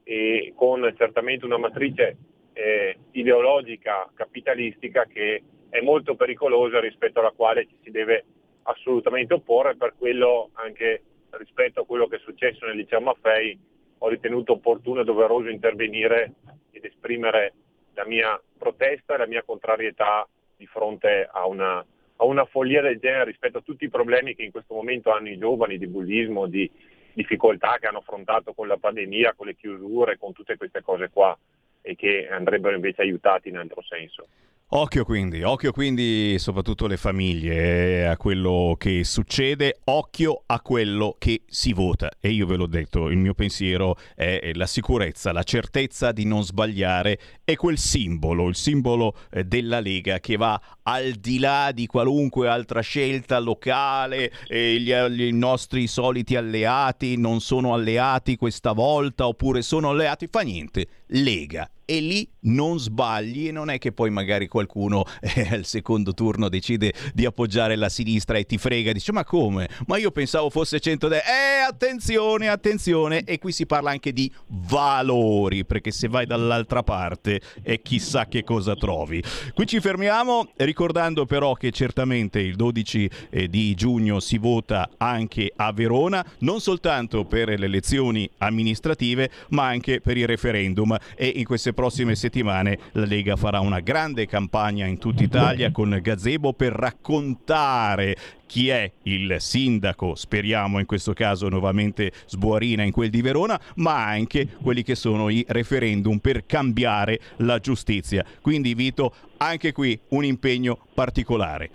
e con certamente una matrice eh, ideologica capitalistica che è molto pericolosa rispetto alla quale ci si deve assolutamente opporre, per quello anche rispetto a quello che è successo nel liceo Maffei ho ritenuto opportuno e doveroso intervenire ed esprimere la mia protesta e la mia contrarietà di fronte a una, a una follia del genere rispetto a tutti i problemi che in questo momento hanno i giovani di bullismo, di difficoltà che hanno affrontato con la pandemia, con le chiusure, con tutte queste cose qua e che andrebbero invece aiutati in altro senso. Occhio quindi, occhio quindi soprattutto le famiglie eh, a quello che succede, occhio a quello che si vota. E io ve l'ho detto, il mio pensiero è la sicurezza, la certezza di non sbagliare è quel simbolo, il simbolo eh, della Lega che va al di là di qualunque altra scelta locale, e gli, i nostri soliti alleati non sono alleati questa volta oppure sono alleati, fa niente, Lega e lì non sbagli e non è che poi magari qualcuno eh, al secondo turno decide di appoggiare la sinistra e ti frega dice ma come? Ma io pensavo fosse centrodestra eh attenzione attenzione. E qui si parla anche di valori perché se vai dall'altra parte è chissà che cosa trovi. Qui ci fermiamo ricordando però che certamente il 12 eh, di giugno si vota anche a Verona non soltanto per le elezioni amministrative ma anche per il referendum. E in queste prossime settimane la Lega farà una grande campagna in tutta Italia con Gazebo per raccontare chi è il sindaco, speriamo in questo caso nuovamente Sbuarina in quel di Verona, ma anche quelli che sono i referendum per cambiare la giustizia. Quindi Vito, anche qui un impegno particolare.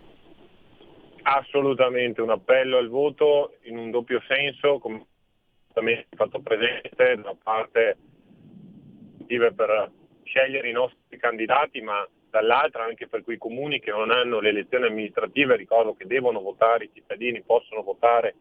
Assolutamente, un appello al voto in un doppio senso, come fatto presente da parte per scegliere i nostri candidati, ma dall'altra anche per quei comuni che non hanno le elezioni amministrative, ricordo che devono votare, i cittadini possono votare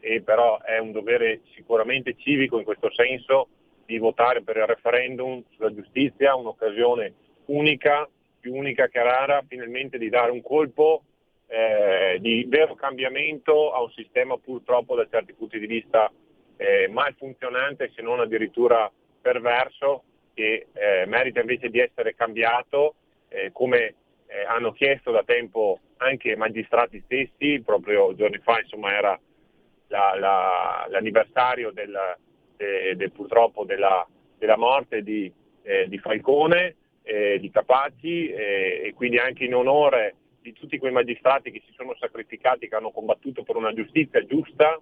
e però è un dovere sicuramente civico in questo senso di votare per il referendum sulla giustizia, un'occasione unica, più unica che rara, finalmente di dare un colpo eh, di vero cambiamento a un sistema purtroppo da certi punti di vista eh, mal funzionante se non addirittura perverso che eh, merita invece di essere cambiato, eh, come eh, hanno chiesto da tempo anche i magistrati stessi, proprio giorni fa insomma, era la, la, l'anniversario del, de, de, purtroppo della, della, morte di, eh, di Falcone, eh, di Capaci e quindi anche in onore di tutti quei magistrati che si sono sacrificati, che hanno combattuto per una giustizia giusta,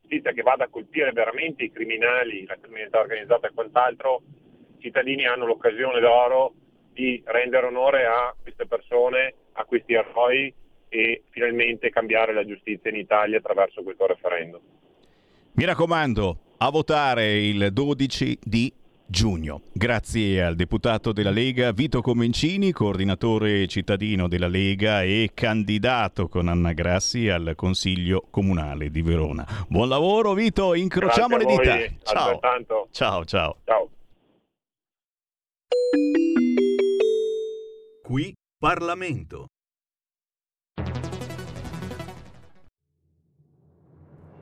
giustizia che vada a colpire veramente i criminali, la criminalità organizzata e quant'altro, cittadini hanno l'occasione d'oro di rendere onore a queste persone, a questi eroi e finalmente cambiare la giustizia in Italia attraverso questo referendum. Mi raccomando, a votare il 12 di giugno. Grazie al deputato della Lega Vito Comencini, coordinatore cittadino della Lega e candidato con Anna Grassi al Consiglio Comunale di Verona. Buon lavoro Vito, incrociamo le dita. Ciao. Ciao, ciao. Ciao. Qui Parlamento.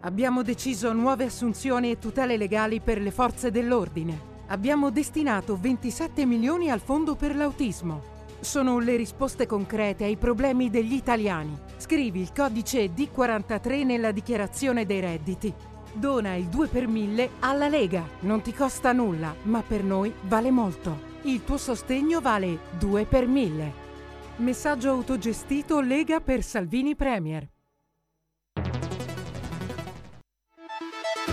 Abbiamo deciso nuove assunzioni e tutele legali per le forze dell'ordine. Abbiamo destinato 27 milioni al fondo per l'autismo. Sono le risposte concrete ai problemi degli italiani. Scrivi il codice D43 nella dichiarazione dei redditi. Dona il 2 per 1000 alla Lega. Non ti costa nulla, ma per noi vale molto. Il tuo sostegno vale 2 per 1000. Messaggio autogestito Lega per Salvini Premier.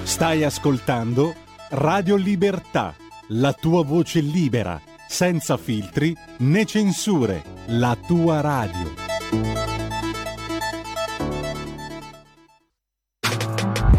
Stai ascoltando Radio Libertà, la tua voce libera, senza filtri né censure, la tua radio.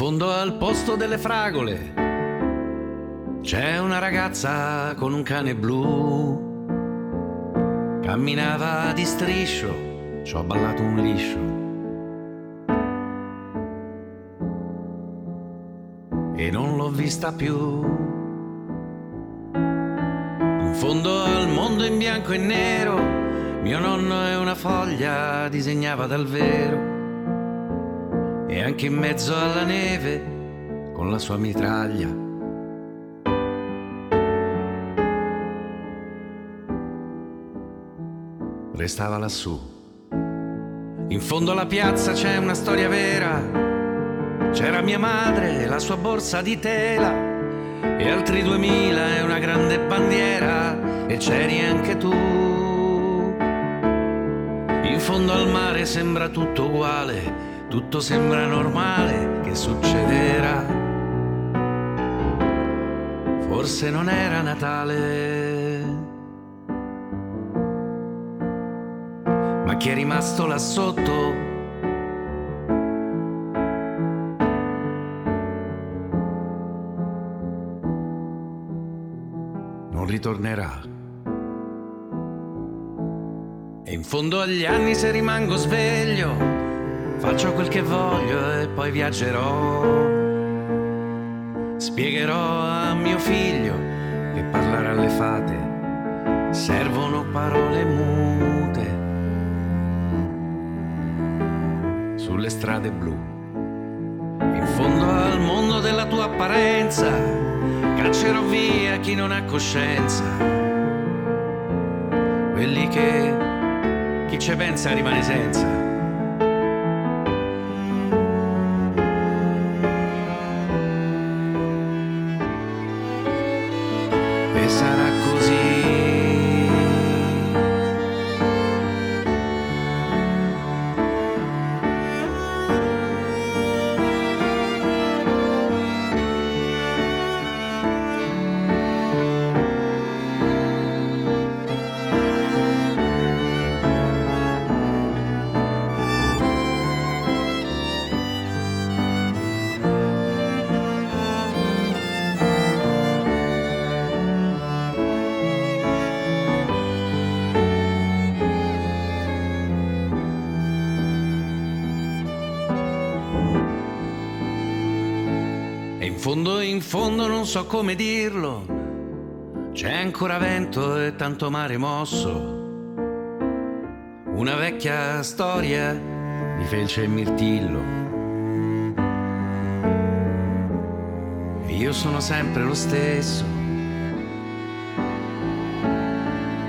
Fondo al posto delle fragole c'è una ragazza con un cane blu. Camminava di striscio, ci ho ballato un liscio. E non l'ho vista più. In fondo al mondo in bianco e nero, mio nonno è una foglia, disegnava dal vero e anche in mezzo alla neve con la sua mitraglia. Restava lassù. In fondo alla piazza c'è una storia vera. C'era mia madre e la sua borsa di tela e altri duemila e una grande bandiera e c'eri anche tu. In fondo al mare sembra tutto uguale tutto sembra normale che succederà. Forse non era Natale. Ma chi è rimasto là sotto? Non ritornerà. E in fondo agli anni se rimango sveglio Faccio quel che voglio e poi viaggerò. Spiegherò a mio figlio che parlare alle fate servono parole mute. Sulle strade blu, in fondo al mondo della tua apparenza, caccerò via chi non ha coscienza. Quelli che chi ci pensa rimane senza. Fondo non so come dirlo, c'è ancora vento e tanto mare mosso. Una vecchia storia di felce e mirtillo. Io sono sempre lo stesso.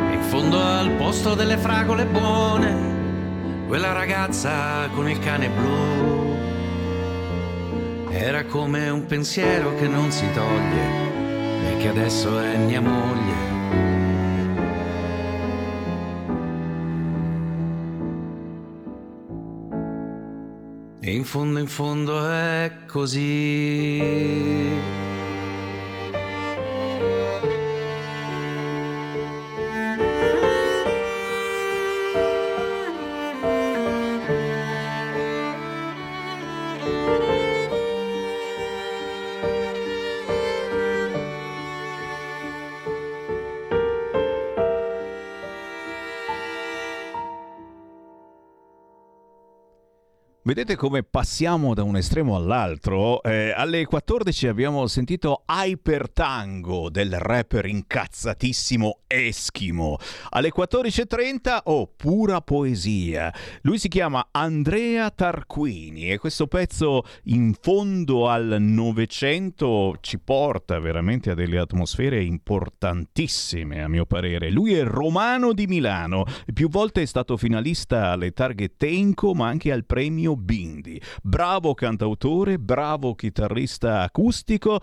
In fondo al posto delle fragole buone, quella ragazza con il cane blu come un pensiero che non si toglie e che adesso è mia moglie. In fondo, in fondo è così. Vedete come passiamo da un estremo all'altro? Eh, alle 14 abbiamo sentito Hyper Tango del rapper incazzatissimo Eschimo. Alle 14.30, oh, pura poesia. Lui si chiama Andrea Tarquini e questo pezzo in fondo al Novecento ci porta veramente a delle atmosfere importantissime, a mio parere. Lui è romano di Milano, più volte è stato finalista alle targhe Tenco, ma anche al premio Bindi. Bravo cantautore, bravo chitarrista acustico,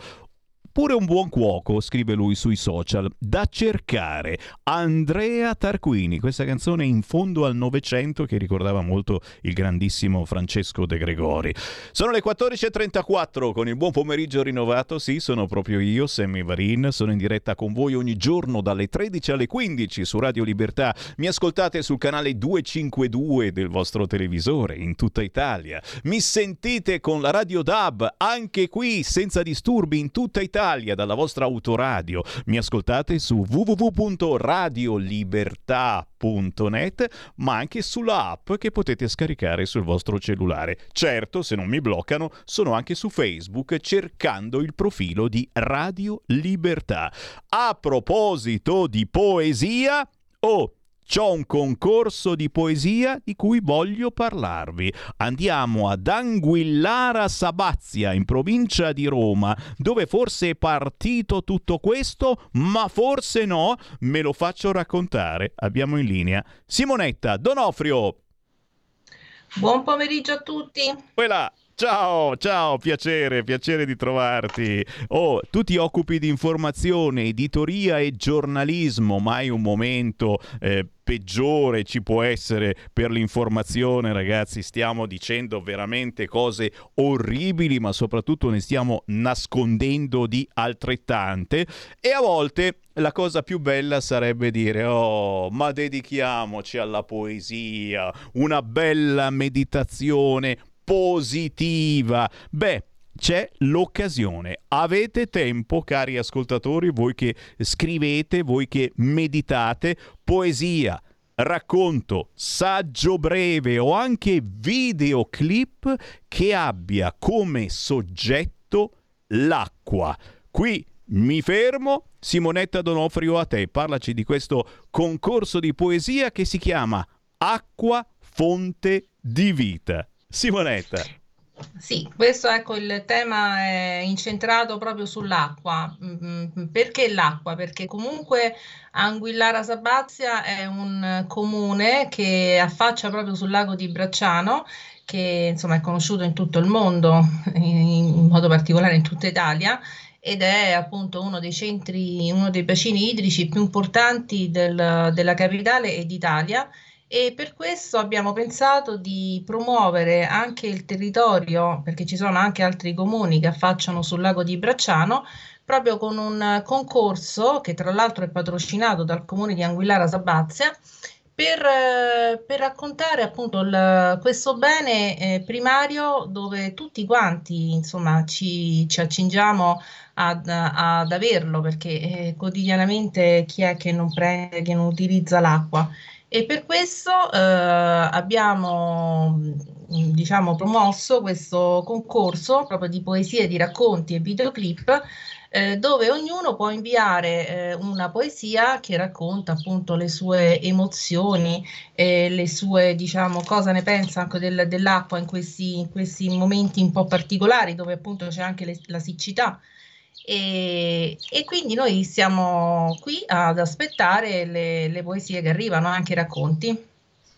Pure un buon cuoco, scrive lui sui social, da cercare. Andrea Tarquini, questa canzone in fondo al Novecento che ricordava molto il grandissimo Francesco De Gregori. Sono le 14.34 con il buon pomeriggio rinnovato, sì, sono proprio io, Sammy Varin, sono in diretta con voi ogni giorno dalle 13 alle 15 su Radio Libertà. Mi ascoltate sul canale 252 del vostro televisore in tutta Italia. Mi sentite con la Radio DAB anche qui senza disturbi in tutta Italia Italia dalla vostra autoradio. Mi ascoltate su www.radiolibertà.net, ma anche sulla app che potete scaricare sul vostro cellulare. Certo, se non mi bloccano, sono anche su Facebook cercando il profilo di Radio Libertà. A proposito di poesia, oh, C'ho un concorso di poesia di cui voglio parlarvi. Andiamo ad Anguillara Sabazia, in provincia di Roma, dove forse è partito tutto questo, ma forse no. Me lo faccio raccontare. Abbiamo in linea Simonetta Donofrio. Buon pomeriggio a tutti. Quella. Ciao, ciao, piacere, piacere di trovarti. Oh, tu ti occupi di informazione, editoria e giornalismo, mai un momento eh, peggiore ci può essere per l'informazione, ragazzi. Stiamo dicendo veramente cose orribili, ma soprattutto ne stiamo nascondendo di altrettante. E a volte la cosa più bella sarebbe dire: Oh, ma dedichiamoci alla poesia, una bella meditazione positiva. Beh, c'è l'occasione. Avete tempo, cari ascoltatori, voi che scrivete, voi che meditate, poesia, racconto, saggio breve o anche videoclip che abbia come soggetto l'acqua. Qui mi fermo. Simonetta Donofrio a te, parlaci di questo concorso di poesia che si chiama Acqua fonte di vita. Simonetta. Sì, questo ecco il tema è incentrato proprio sull'acqua. Mm, perché l'acqua? Perché comunque Anguillara Sabazia è un comune che affaccia proprio sul lago di Bracciano, che insomma è conosciuto in tutto il mondo, in modo particolare in tutta Italia ed è appunto uno dei centri, uno dei bacini idrici più importanti del, della capitale e d'Italia e per questo abbiamo pensato di promuovere anche il territorio, perché ci sono anche altri comuni che affacciano sul lago di Bracciano, proprio con un concorso che tra l'altro è patrocinato dal comune di Anguillara Sabazia per, eh, per raccontare appunto il, questo bene eh, primario dove tutti quanti insomma ci, ci accingiamo ad, ad, averlo perché eh, quotidianamente chi è che non prende, che non utilizza l'acqua e per questo eh, abbiamo mm, diciamo, promosso questo concorso proprio di poesie, di racconti e videoclip eh, dove ognuno può inviare eh, una poesia che racconta appunto le sue emozioni, eh, le sue diciamo cosa ne pensa anche del, dell'acqua in questi, in questi momenti un po' particolari dove appunto c'è anche le, la siccità e, e, quindi noi siamo qui ad aspettare le, le poesie che arrivano, anche i racconti.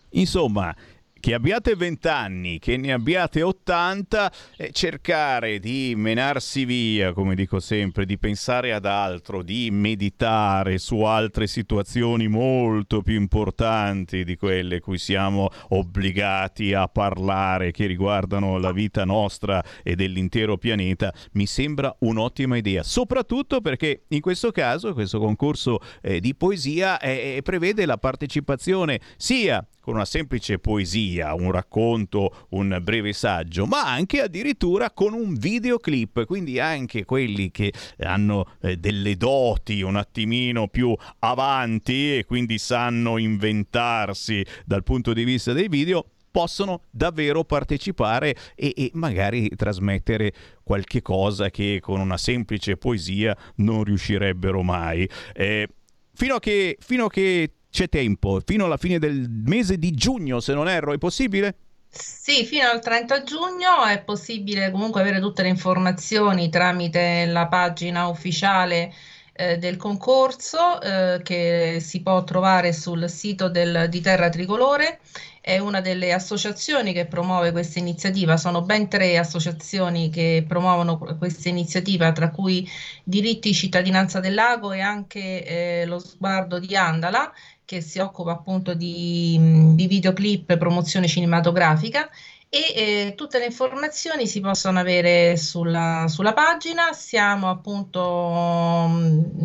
Insomma, che abbiate 20 anni, che ne abbiate 80, eh, cercare di menarsi via, come dico sempre, di pensare ad altro, di meditare su altre situazioni molto più importanti di quelle cui siamo obbligati a parlare, che riguardano la vita nostra e dell'intero pianeta, mi sembra un'ottima idea, soprattutto perché in questo caso questo concorso eh, di poesia eh, prevede la partecipazione sia con una semplice poesia, un racconto, un breve saggio, ma anche addirittura con un videoclip, quindi anche quelli che hanno eh, delle doti un attimino più avanti e quindi sanno inventarsi dal punto di vista dei video possono davvero partecipare e, e, magari trasmettere qualche cosa che con una semplice poesia non riuscirebbero mai. Eh, fino a che, fino a che c'è tempo, fino alla fine del mese di giugno, se non erro, è possibile? Sì, fino al 30 giugno è possibile comunque avere tutte le informazioni tramite la pagina ufficiale eh, del concorso eh, che si può trovare sul sito del, di Terra Tricolore è una delle associazioni che promuove questa iniziativa, sono ben tre associazioni che promuovono questa iniziativa, tra cui Diritti Cittadinanza del Lago e anche eh, lo sguardo di Andala che si occupa appunto di, di videoclip e promozione cinematografica e eh, tutte le informazioni si possono avere sulla, sulla, pagina. Siamo appunto,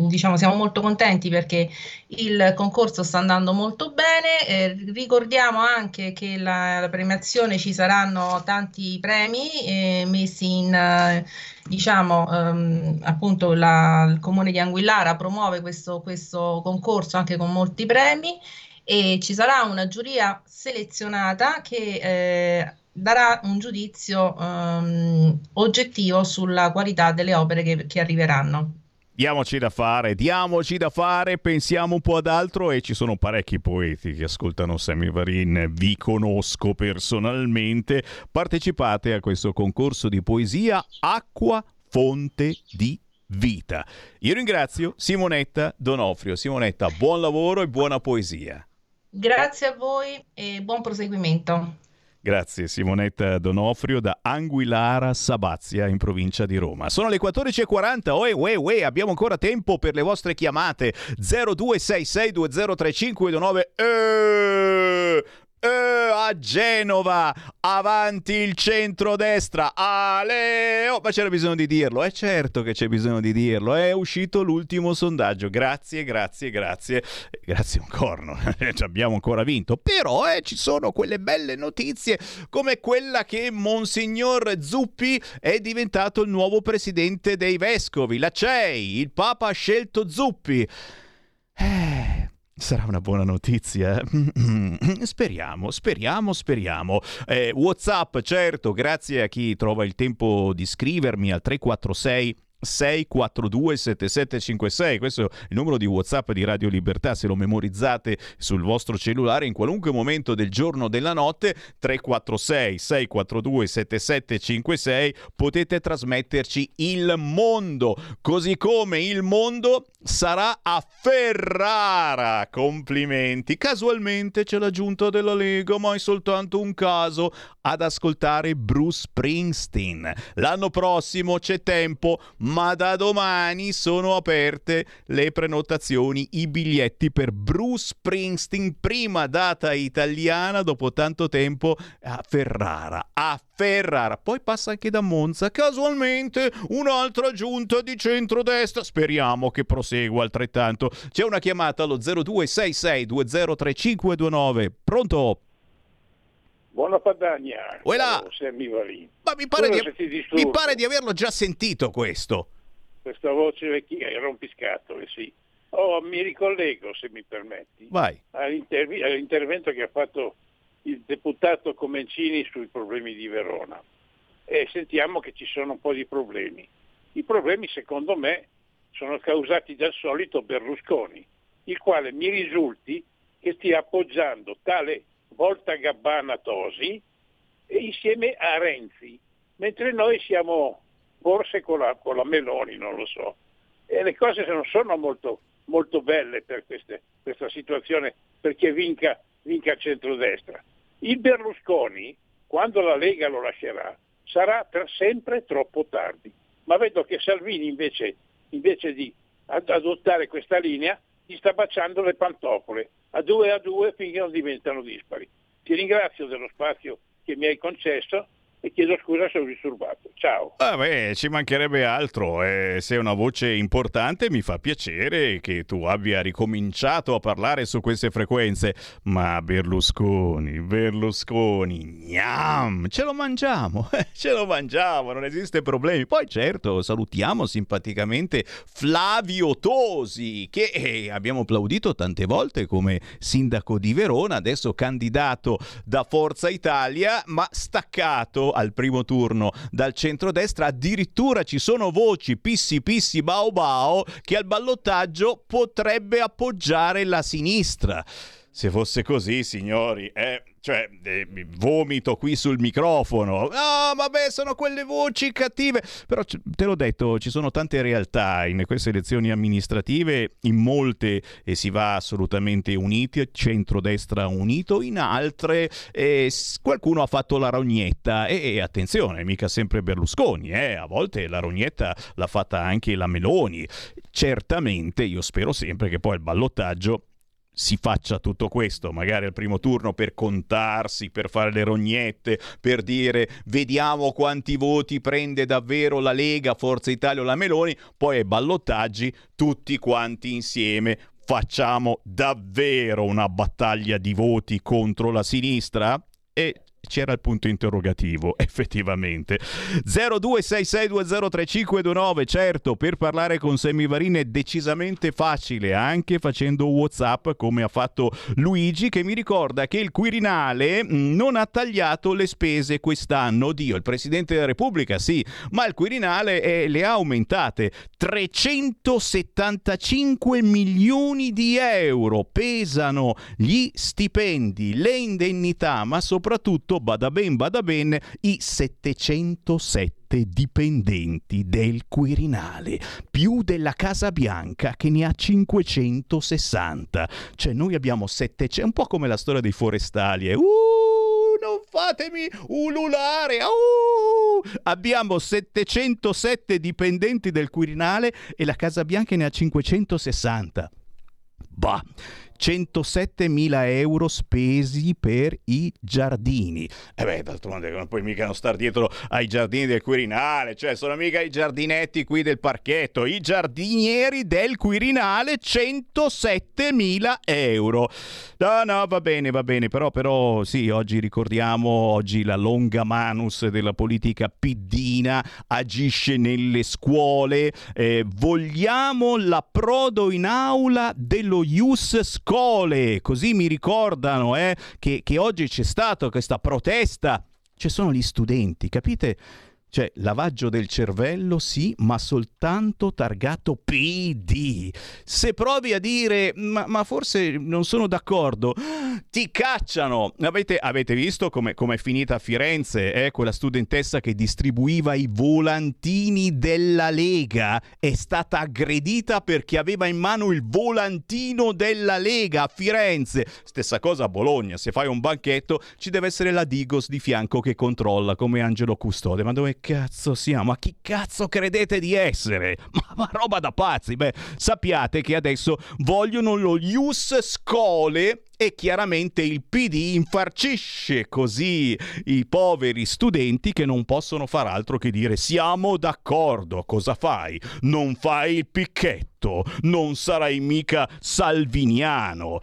diciamo, siamo molto contenti perché il concorso sta andando molto bene. Eh, ricordiamo anche che la, la, premiazione ci saranno tanti premi eh, messi in, diciamo, ehm, appunto la, il comune di Anguillara promuove questo, questo concorso anche con molti premi e ci sarà una giuria selezionata che eh, darà un giudizio um, oggettivo sulla qualità delle opere che, che arriveranno. Diamoci da fare, diamoci da fare, pensiamo un po' ad altro e ci sono parecchi poeti che ascoltano Sammy Varin, vi conosco personalmente, partecipate a questo concorso di poesia Acqua Fonte di Vita. Io ringrazio Simonetta Donofrio. Simonetta, buon lavoro e buona poesia. Grazie a voi e buon proseguimento. Grazie Simonetta Donofrio da Anguillara Sabazia in provincia di Roma. Sono le 14.40, oe, oe, oe, abbiamo ancora tempo per le vostre chiamate 0266203529. Eh, eh, a Genova, avanti il centrodestra, Ale! Oh, ma c'era bisogno di dirlo, è eh certo che c'è bisogno di dirlo, è uscito l'ultimo sondaggio, grazie, grazie, grazie, grazie un corno, ci abbiamo ancora vinto, però eh, ci sono quelle belle notizie come quella che Monsignor Zuppi è diventato il nuovo presidente dei vescovi, la CEI, il Papa ha scelto Zuppi. Eh, Sarà una buona notizia. speriamo, speriamo, speriamo. Eh, WhatsApp, certo, grazie a chi trova il tempo di scrivermi al 346 642 7756 questo è il numero di whatsapp di Radio Libertà. Se lo memorizzate sul vostro cellulare in qualunque momento del giorno o della notte 346 642 7756 potete trasmetterci il mondo. Così come il mondo sarà a Ferrara. Complimenti. Casualmente c'è la giunta della Lega ma è soltanto un caso. Ad ascoltare Bruce Springsteen. L'anno prossimo c'è tempo ma da domani sono aperte le prenotazioni, i biglietti per Bruce Springsteen, prima data italiana dopo tanto tempo a Ferrara. A Ferrara, poi passa anche da Monza, casualmente un'altra giunta di centrodestra, speriamo che prosegua altrettanto. C'è una chiamata allo 0266203529. Pronto? Buona Padagna. Uela. Ma mi pare, di, mi pare, di, averlo già sentito questo. Questa voce vecchia, rompiscatole, sì. Oh, mi ricollego, se mi permetti, all'interv- all'intervento che ha fatto il deputato Comencini sui problemi di Verona. E sentiamo che ci sono un po' di problemi. I problemi, secondo me, sono causati dal solito Berlusconi, il quale mi risulti che stia appoggiando tale Volta Gabbana Tosi insieme a Renzi, mentre noi siamo forse con la, con la Meloni, non lo so. E le cose non sono molto, molto belle per queste, questa situazione perché vinca, vinca il centrodestra. Il Berlusconi, quando la Lega lo lascerà, sarà per sempre troppo tardi. Ma vedo che Salvini invece, invece di adottare questa linea gli sta baciando le pantofole a due a due finché non diventano dispari. Ti ringrazio dello spazio che mi hai concesso e chiedo scusa se ho disturbato. Ciao. Vabbè, ci mancherebbe altro. Eh, sei una voce importante, mi fa piacere che tu abbia ricominciato a parlare su queste frequenze. Ma Berlusconi, Berlusconi, gnam, ce lo mangiamo, ce lo mangiamo, non esiste problemi. Poi certo, salutiamo simpaticamente Flavio Tosi, che eh, abbiamo applaudito tante volte come sindaco di Verona, adesso candidato da Forza Italia, ma staccato al primo turno dal centrodestra, addirittura ci sono voci pissi pissi bao bao che al ballottaggio potrebbe appoggiare la sinistra. Se fosse così, signori, eh, cioè, eh, vomito qui sul microfono. Ah, vabbè, sono quelle voci cattive. Però te l'ho detto, ci sono tante realtà in queste elezioni amministrative, in molte eh, si va assolutamente uniti, centrodestra unito, in altre eh, qualcuno ha fatto la rognetta e, e attenzione, mica sempre Berlusconi, eh, a volte la rognetta l'ha fatta anche la Meloni. Certamente, io spero sempre che poi il ballottaggio si faccia tutto questo, magari al primo turno per contarsi, per fare le rognette, per dire vediamo quanti voti prende davvero la Lega, Forza Italia o la Meloni, poi ai ballottaggi tutti quanti insieme facciamo davvero una battaglia di voti contro la sinistra? E c'era il punto interrogativo, effettivamente. 0266203529, certo, per parlare con Semivarin è decisamente facile, anche facendo WhatsApp come ha fatto Luigi, che mi ricorda che il Quirinale mm, non ha tagliato le spese quest'anno. Dio, il Presidente della Repubblica sì, ma il Quirinale eh, le ha aumentate. 375 milioni di euro pesano gli stipendi, le indennità, ma soprattutto bada ben, bada ben, i 707 dipendenti del Quirinale, più della Casa Bianca che ne ha 560. Cioè noi abbiamo 700, un po' come la storia dei forestali, eh. Uh, non fatemi ululare. Uh! Abbiamo 707 dipendenti del Quirinale e la Casa Bianca ne ha 560. Bah, 107.000 euro spesi per i giardini. E beh, d'altronde non puoi mica non stare dietro ai giardini del Quirinale, cioè sono mica i giardinetti qui del parchetto, i giardinieri del Quirinale 107.000 euro. No, no, va bene, va bene, però, però sì, oggi ricordiamo, oggi la longa manus della politica piddina agisce nelle scuole, eh, vogliamo l'approdo in aula dello Ius scuole, così mi ricordano eh, che, che oggi c'è stata questa protesta. Ci sono gli studenti, capite? Cioè, lavaggio del cervello sì, ma soltanto targato PD. Se provi a dire, ma, ma forse non sono d'accordo, ti cacciano. Avete, avete visto come è finita a Firenze? Eh? Quella studentessa che distribuiva i volantini della Lega è stata aggredita perché aveva in mano il volantino della Lega a Firenze. Stessa cosa a Bologna. Se fai un banchetto ci deve essere la Digos di fianco che controlla come Angelo Custode. Ma dove cazzo siamo? Ma chi cazzo credete di essere? Ma, ma roba da pazzi. Beh, sappiate che adesso vogliono lo Ius Scole e chiaramente il PD infarcisce così i poveri studenti che non possono far altro che dire siamo d'accordo, cosa fai? Non fai il picchetto, non sarai mica salviniano.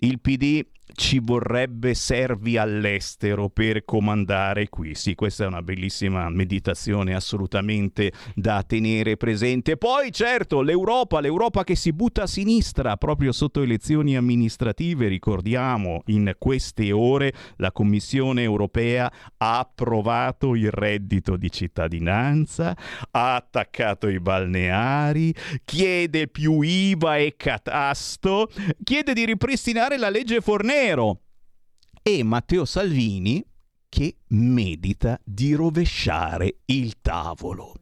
Il PD ci vorrebbe servi all'estero per comandare qui. Sì, questa è una bellissima meditazione assolutamente da tenere presente. Poi, certo, l'Europa, l'Europa che si butta a sinistra proprio sotto elezioni amministrative, ricordiamo, in queste ore la Commissione europea ha approvato il reddito di cittadinanza, ha attaccato i balneari, chiede più IVA e catasto, chiede di ripristinare la legge Fornero Nero e Matteo Salvini che medita di rovesciare il tavolo.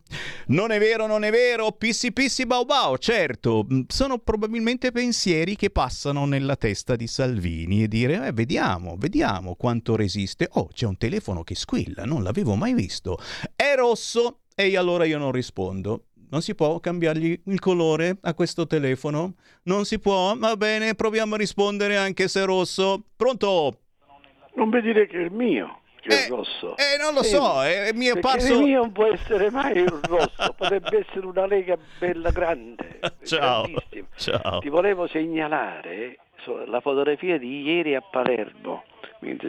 Non è vero, non è vero, pissi pissi bau bau, certo, mm, sono probabilmente pensieri che passano nella testa di Salvini e dire, eh, vediamo, vediamo quanto resiste. Oh, c'è un telefono che squilla, non l'avevo mai visto. È rosso e allora io non rispondo. Non si può cambiargli il colore a questo telefono? Non si può? Va bene, proviamo a rispondere anche se è rosso. Pronto? Non mi dire che è il mio, che eh, è rosso. Eh, non lo so, è il mio passo... il mio non può essere mai il rosso, potrebbe essere una lega bella grande. Ciao, ciao. Ti volevo segnalare la fotografia di ieri a Palermo,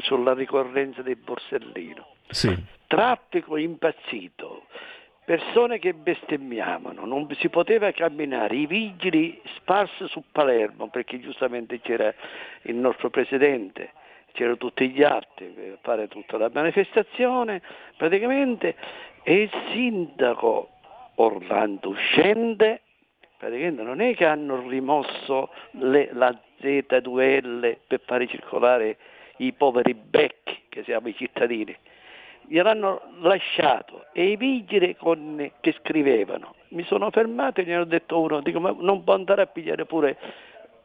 sulla ricorrenza del Borsellino. Sì. Traffico impazzito persone che bestemmiavano, non si poteva camminare, i vigili sparsi su Palermo perché giustamente c'era il nostro presidente, c'erano tutti gli altri per fare tutta la manifestazione praticamente e il sindaco Orlando scende, praticamente non è che hanno rimosso le, la Z2L per fare circolare i poveri becchi che siamo i cittadini. Gliel'hanno lasciato e i vigili con, che scrivevano mi sono fermato e gli hanno detto uno, dico ma non può andare a pigliare pure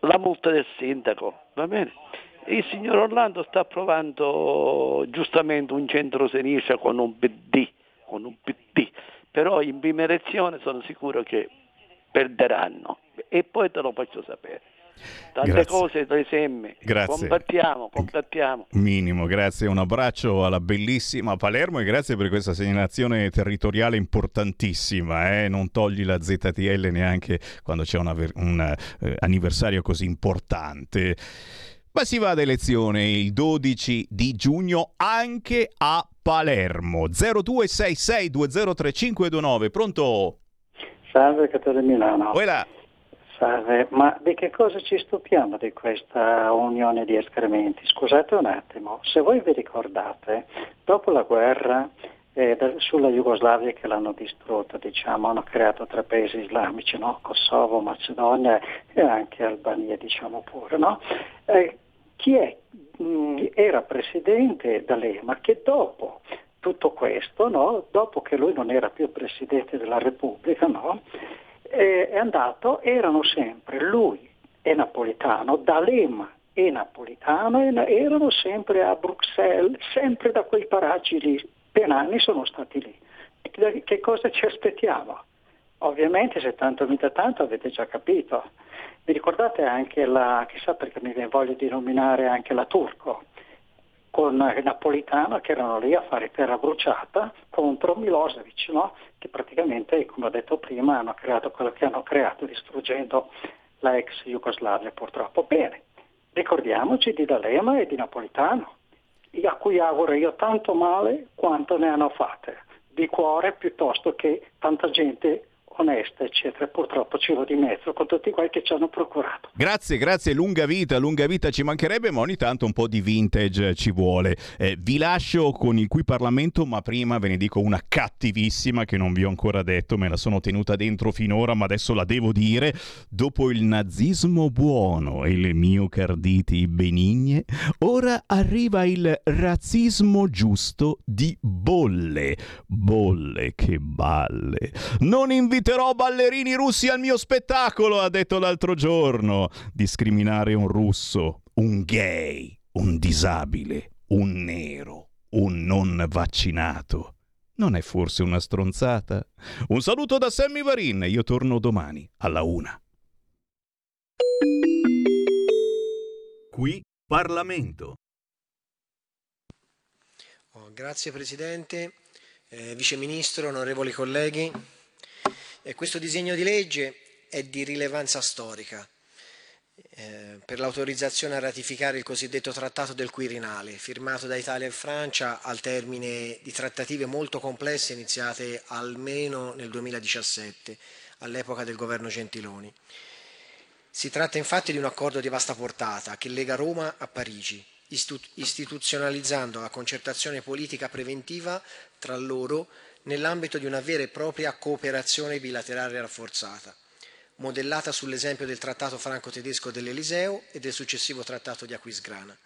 la multa del sindaco, va bene? Il signor Orlando sta provando giustamente un centro-sinistra con un PD, con un PD, però in prima elezione sono sicuro che perderanno e poi te lo faccio sapere. Tante grazie. cose tra semme. Grazie. Combattiamo, combattiamo. Minimo, grazie. Un abbraccio alla bellissima Palermo e grazie per questa segnalazione territoriale importantissima. Eh? Non togli la ZTL neanche quando c'è una, un uh, anniversario così importante. Ma si va ad elezione il 12 di giugno anche a Palermo. 0266203529. Pronto? Salve Catone Milano. Uela. Salve, ma di che cosa ci stupiamo di questa unione di escrementi? Scusate un attimo, se voi vi ricordate, dopo la guerra eh, sulla Jugoslavia che l'hanno distrutta, diciamo, hanno creato tre paesi islamici, no? Kosovo, Macedonia e anche Albania, diciamo pure, no? eh, chi è? Mm, era presidente D'Alema che dopo tutto questo, no? dopo che lui non era più presidente della Repubblica, no? È andato, erano sempre lui e Napolitano, D'Alema e Napolitano erano sempre a Bruxelles, sempre da quei paraggi lì, per anni sono stati lì. Che cosa ci aspettiamo? Ovviamente se tanto mi dà tanto avete già capito. Vi ricordate anche la, chissà perché mi viene voglia di nominare anche la Turco, con Napolitano che erano lì a fare terra bruciata contro Milosevic, no? che praticamente, come ho detto prima, hanno creato quello che hanno creato distruggendo la ex Jugoslavia purtroppo. Bene, ricordiamoci di D'Alema e di Napolitano, a cui auguro io tanto male quanto ne hanno fatte, di cuore piuttosto che tanta gente onesta, eccetera. Purtroppo ci va di mezzo con tutti quelli che ci hanno procurato. Grazie, grazie, lunga vita, lunga vita ci mancherebbe, ma ogni tanto un po' di vintage ci vuole. Eh, vi lascio con il qui Parlamento, ma prima ve ne dico una cattivissima che non vi ho ancora detto, me la sono tenuta dentro finora, ma adesso la devo dire. Dopo il nazismo buono e le miocarditi benigne, ora arriva il razzismo giusto di bolle. Bolle che balle. Non invito inviterò ballerini russi al mio spettacolo, ha detto l'altro giorno. Discriminare un russo, un gay, un disabile, un nero, un non vaccinato. Non è forse una stronzata? Un saluto da Sammy Varin, io torno domani alla una. Qui Parlamento. Oh, grazie Presidente, eh, Vice Ministro, onorevoli colleghi. E questo disegno di legge è di rilevanza storica eh, per l'autorizzazione a ratificare il cosiddetto Trattato del Quirinale, firmato da Italia e Francia al termine di trattative molto complesse iniziate almeno nel 2017, all'epoca del governo Gentiloni. Si tratta infatti di un accordo di vasta portata che lega Roma a Parigi, istituzionalizzando la concertazione politica preventiva tra loro nell'ambito di una vera e propria cooperazione bilaterale rafforzata, modellata sull'esempio del trattato franco-tedesco dell'Eliseo e del successivo trattato di Aquisgrana.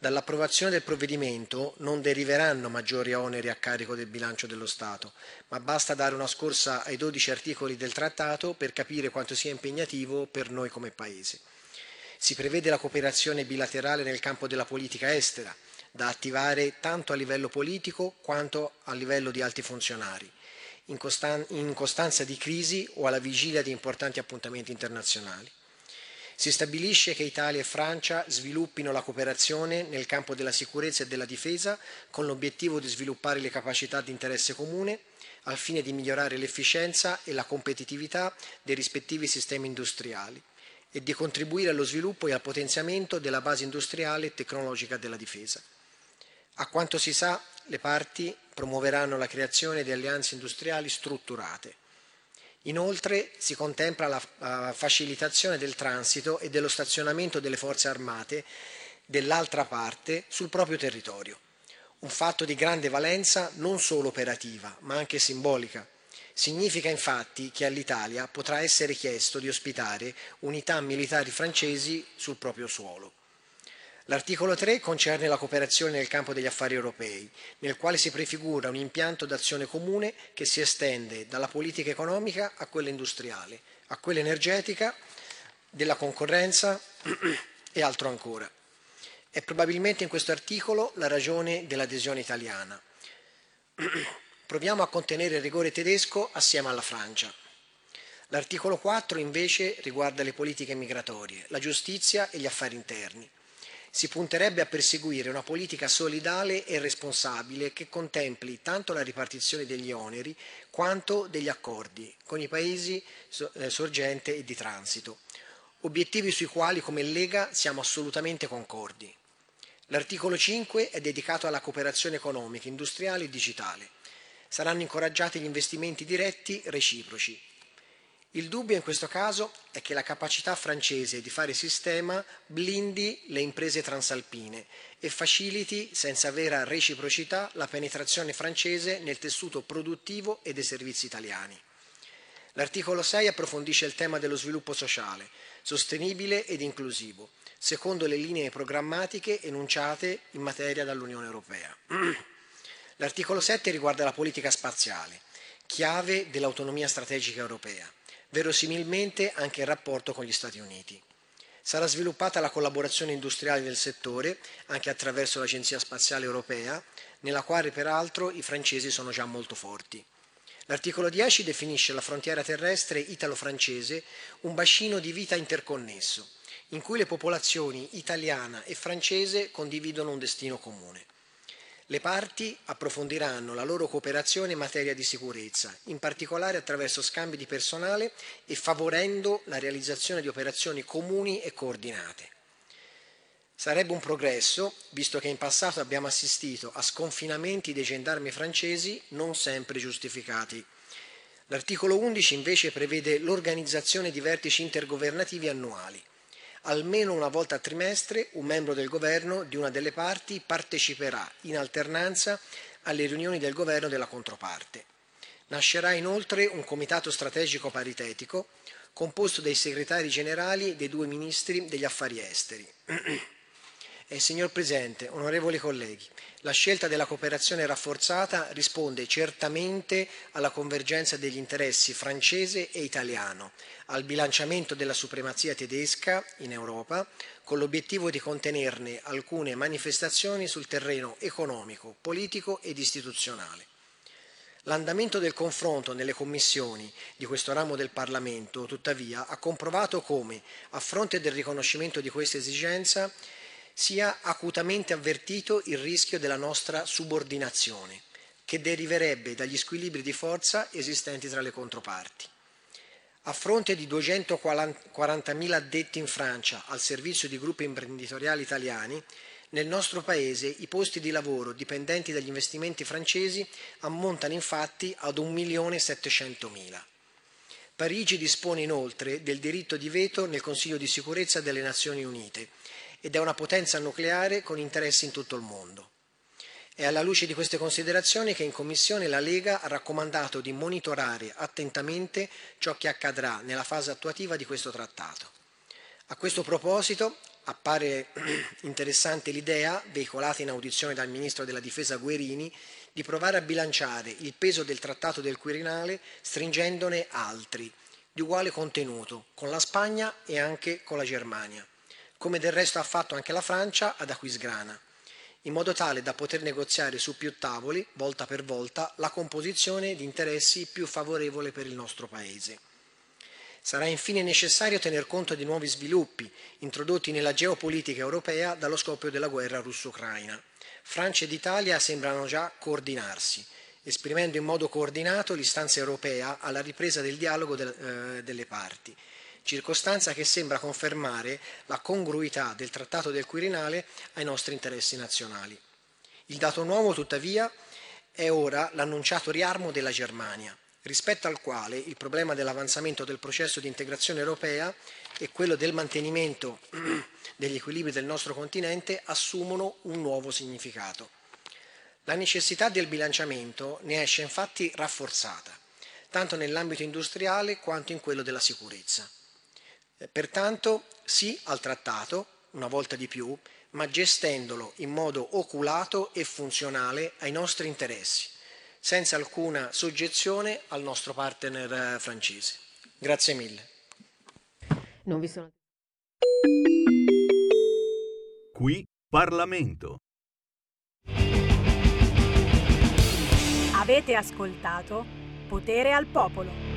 Dall'approvazione del provvedimento non deriveranno maggiori oneri a carico del bilancio dello Stato, ma basta dare una scorsa ai 12 articoli del trattato per capire quanto sia impegnativo per noi come Paese. Si prevede la cooperazione bilaterale nel campo della politica estera, da attivare tanto a livello politico quanto a livello di alti funzionari, in, costan- in costanza di crisi o alla vigilia di importanti appuntamenti internazionali. Si stabilisce che Italia e Francia sviluppino la cooperazione nel campo della sicurezza e della difesa con l'obiettivo di sviluppare le capacità di interesse comune al fine di migliorare l'efficienza e la competitività dei rispettivi sistemi industriali e di contribuire allo sviluppo e al potenziamento della base industriale e tecnologica della difesa. A quanto si sa, le parti promuoveranno la creazione di alleanze industriali strutturate. Inoltre si contempla la facilitazione del transito e dello stazionamento delle forze armate dell'altra parte sul proprio territorio. Un fatto di grande valenza non solo operativa, ma anche simbolica, Significa infatti che all'Italia potrà essere chiesto di ospitare unità militari francesi sul proprio suolo. L'articolo 3 concerne la cooperazione nel campo degli affari europei, nel quale si prefigura un impianto d'azione comune che si estende dalla politica economica a quella industriale, a quella energetica, della concorrenza e altro ancora. È probabilmente in questo articolo la ragione dell'adesione italiana. Proviamo a contenere il rigore tedesco assieme alla Francia. L'articolo 4 invece riguarda le politiche migratorie, la giustizia e gli affari interni. Si punterebbe a perseguire una politica solidale e responsabile che contempli tanto la ripartizione degli oneri quanto degli accordi con i paesi eh, sorgente e di transito, obiettivi sui quali come Lega siamo assolutamente concordi. L'articolo 5 è dedicato alla cooperazione economica, industriale e digitale saranno incoraggiati gli investimenti diretti reciproci. Il dubbio in questo caso è che la capacità francese di fare sistema blindi le imprese transalpine e faciliti, senza vera reciprocità, la penetrazione francese nel tessuto produttivo e dei servizi italiani. L'articolo 6 approfondisce il tema dello sviluppo sociale, sostenibile ed inclusivo, secondo le linee programmatiche enunciate in materia dall'Unione Europea. L'articolo 7 riguarda la politica spaziale, chiave dell'autonomia strategica europea, verosimilmente anche in rapporto con gli Stati Uniti. Sarà sviluppata la collaborazione industriale nel settore, anche attraverso l'Agenzia Spaziale Europea, nella quale peraltro i francesi sono già molto forti. L'articolo 10 definisce la frontiera terrestre italo-francese un bacino di vita interconnesso, in cui le popolazioni italiana e francese condividono un destino comune. Le parti approfondiranno la loro cooperazione in materia di sicurezza, in particolare attraverso scambi di personale e favorendo la realizzazione di operazioni comuni e coordinate. Sarebbe un progresso, visto che in passato abbiamo assistito a sconfinamenti dei gendarmi francesi non sempre giustificati. L'articolo 11 invece prevede l'organizzazione di vertici intergovernativi annuali almeno una volta a trimestre un membro del governo di una delle parti parteciperà in alternanza alle riunioni del governo della controparte. Nascerà inoltre un comitato strategico paritetico composto dai segretari generali dei due ministri degli affari esteri. Eh, signor Presidente, onorevoli colleghi, la scelta della cooperazione rafforzata risponde certamente alla convergenza degli interessi francese e italiano, al bilanciamento della supremazia tedesca in Europa, con l'obiettivo di contenerne alcune manifestazioni sul terreno economico, politico ed istituzionale. L'andamento del confronto nelle commissioni di questo ramo del Parlamento, tuttavia, ha comprovato come, a fronte del riconoscimento di questa esigenza, sia acutamente avvertito il rischio della nostra subordinazione, che deriverebbe dagli squilibri di forza esistenti tra le controparti. A fronte di 240.000 addetti in Francia al servizio di gruppi imprenditoriali italiani, nel nostro Paese i posti di lavoro dipendenti dagli investimenti francesi ammontano infatti ad 1.700.000. Parigi dispone inoltre del diritto di veto nel Consiglio di sicurezza delle Nazioni Unite ed è una potenza nucleare con interessi in tutto il mondo. È alla luce di queste considerazioni che in Commissione la Lega ha raccomandato di monitorare attentamente ciò che accadrà nella fase attuativa di questo trattato. A questo proposito appare interessante l'idea, veicolata in audizione dal Ministro della Difesa Guerini, di provare a bilanciare il peso del Trattato del Quirinale stringendone altri, di uguale contenuto, con la Spagna e anche con la Germania come del resto ha fatto anche la Francia ad Aquisgrana, in modo tale da poter negoziare su più tavoli, volta per volta, la composizione di interessi più favorevole per il nostro Paese. Sarà infine necessario tener conto di nuovi sviluppi introdotti nella geopolitica europea dallo scoppio della guerra russo-ucraina. Francia ed Italia sembrano già coordinarsi, esprimendo in modo coordinato l'istanza europea alla ripresa del dialogo eh, delle parti circostanza che sembra confermare la congruità del Trattato del Quirinale ai nostri interessi nazionali. Il dato nuovo, tuttavia, è ora l'annunciato riarmo della Germania, rispetto al quale il problema dell'avanzamento del processo di integrazione europea e quello del mantenimento degli equilibri del nostro continente assumono un nuovo significato. La necessità del bilanciamento ne esce infatti rafforzata tanto nell'ambito industriale quanto in quello della sicurezza. Pertanto sì al trattato, una volta di più, ma gestendolo in modo oculato e funzionale ai nostri interessi, senza alcuna soggezione al nostro partner eh, francese. Grazie mille. Non vi sono... Qui Parlamento. Avete ascoltato Potere al Popolo.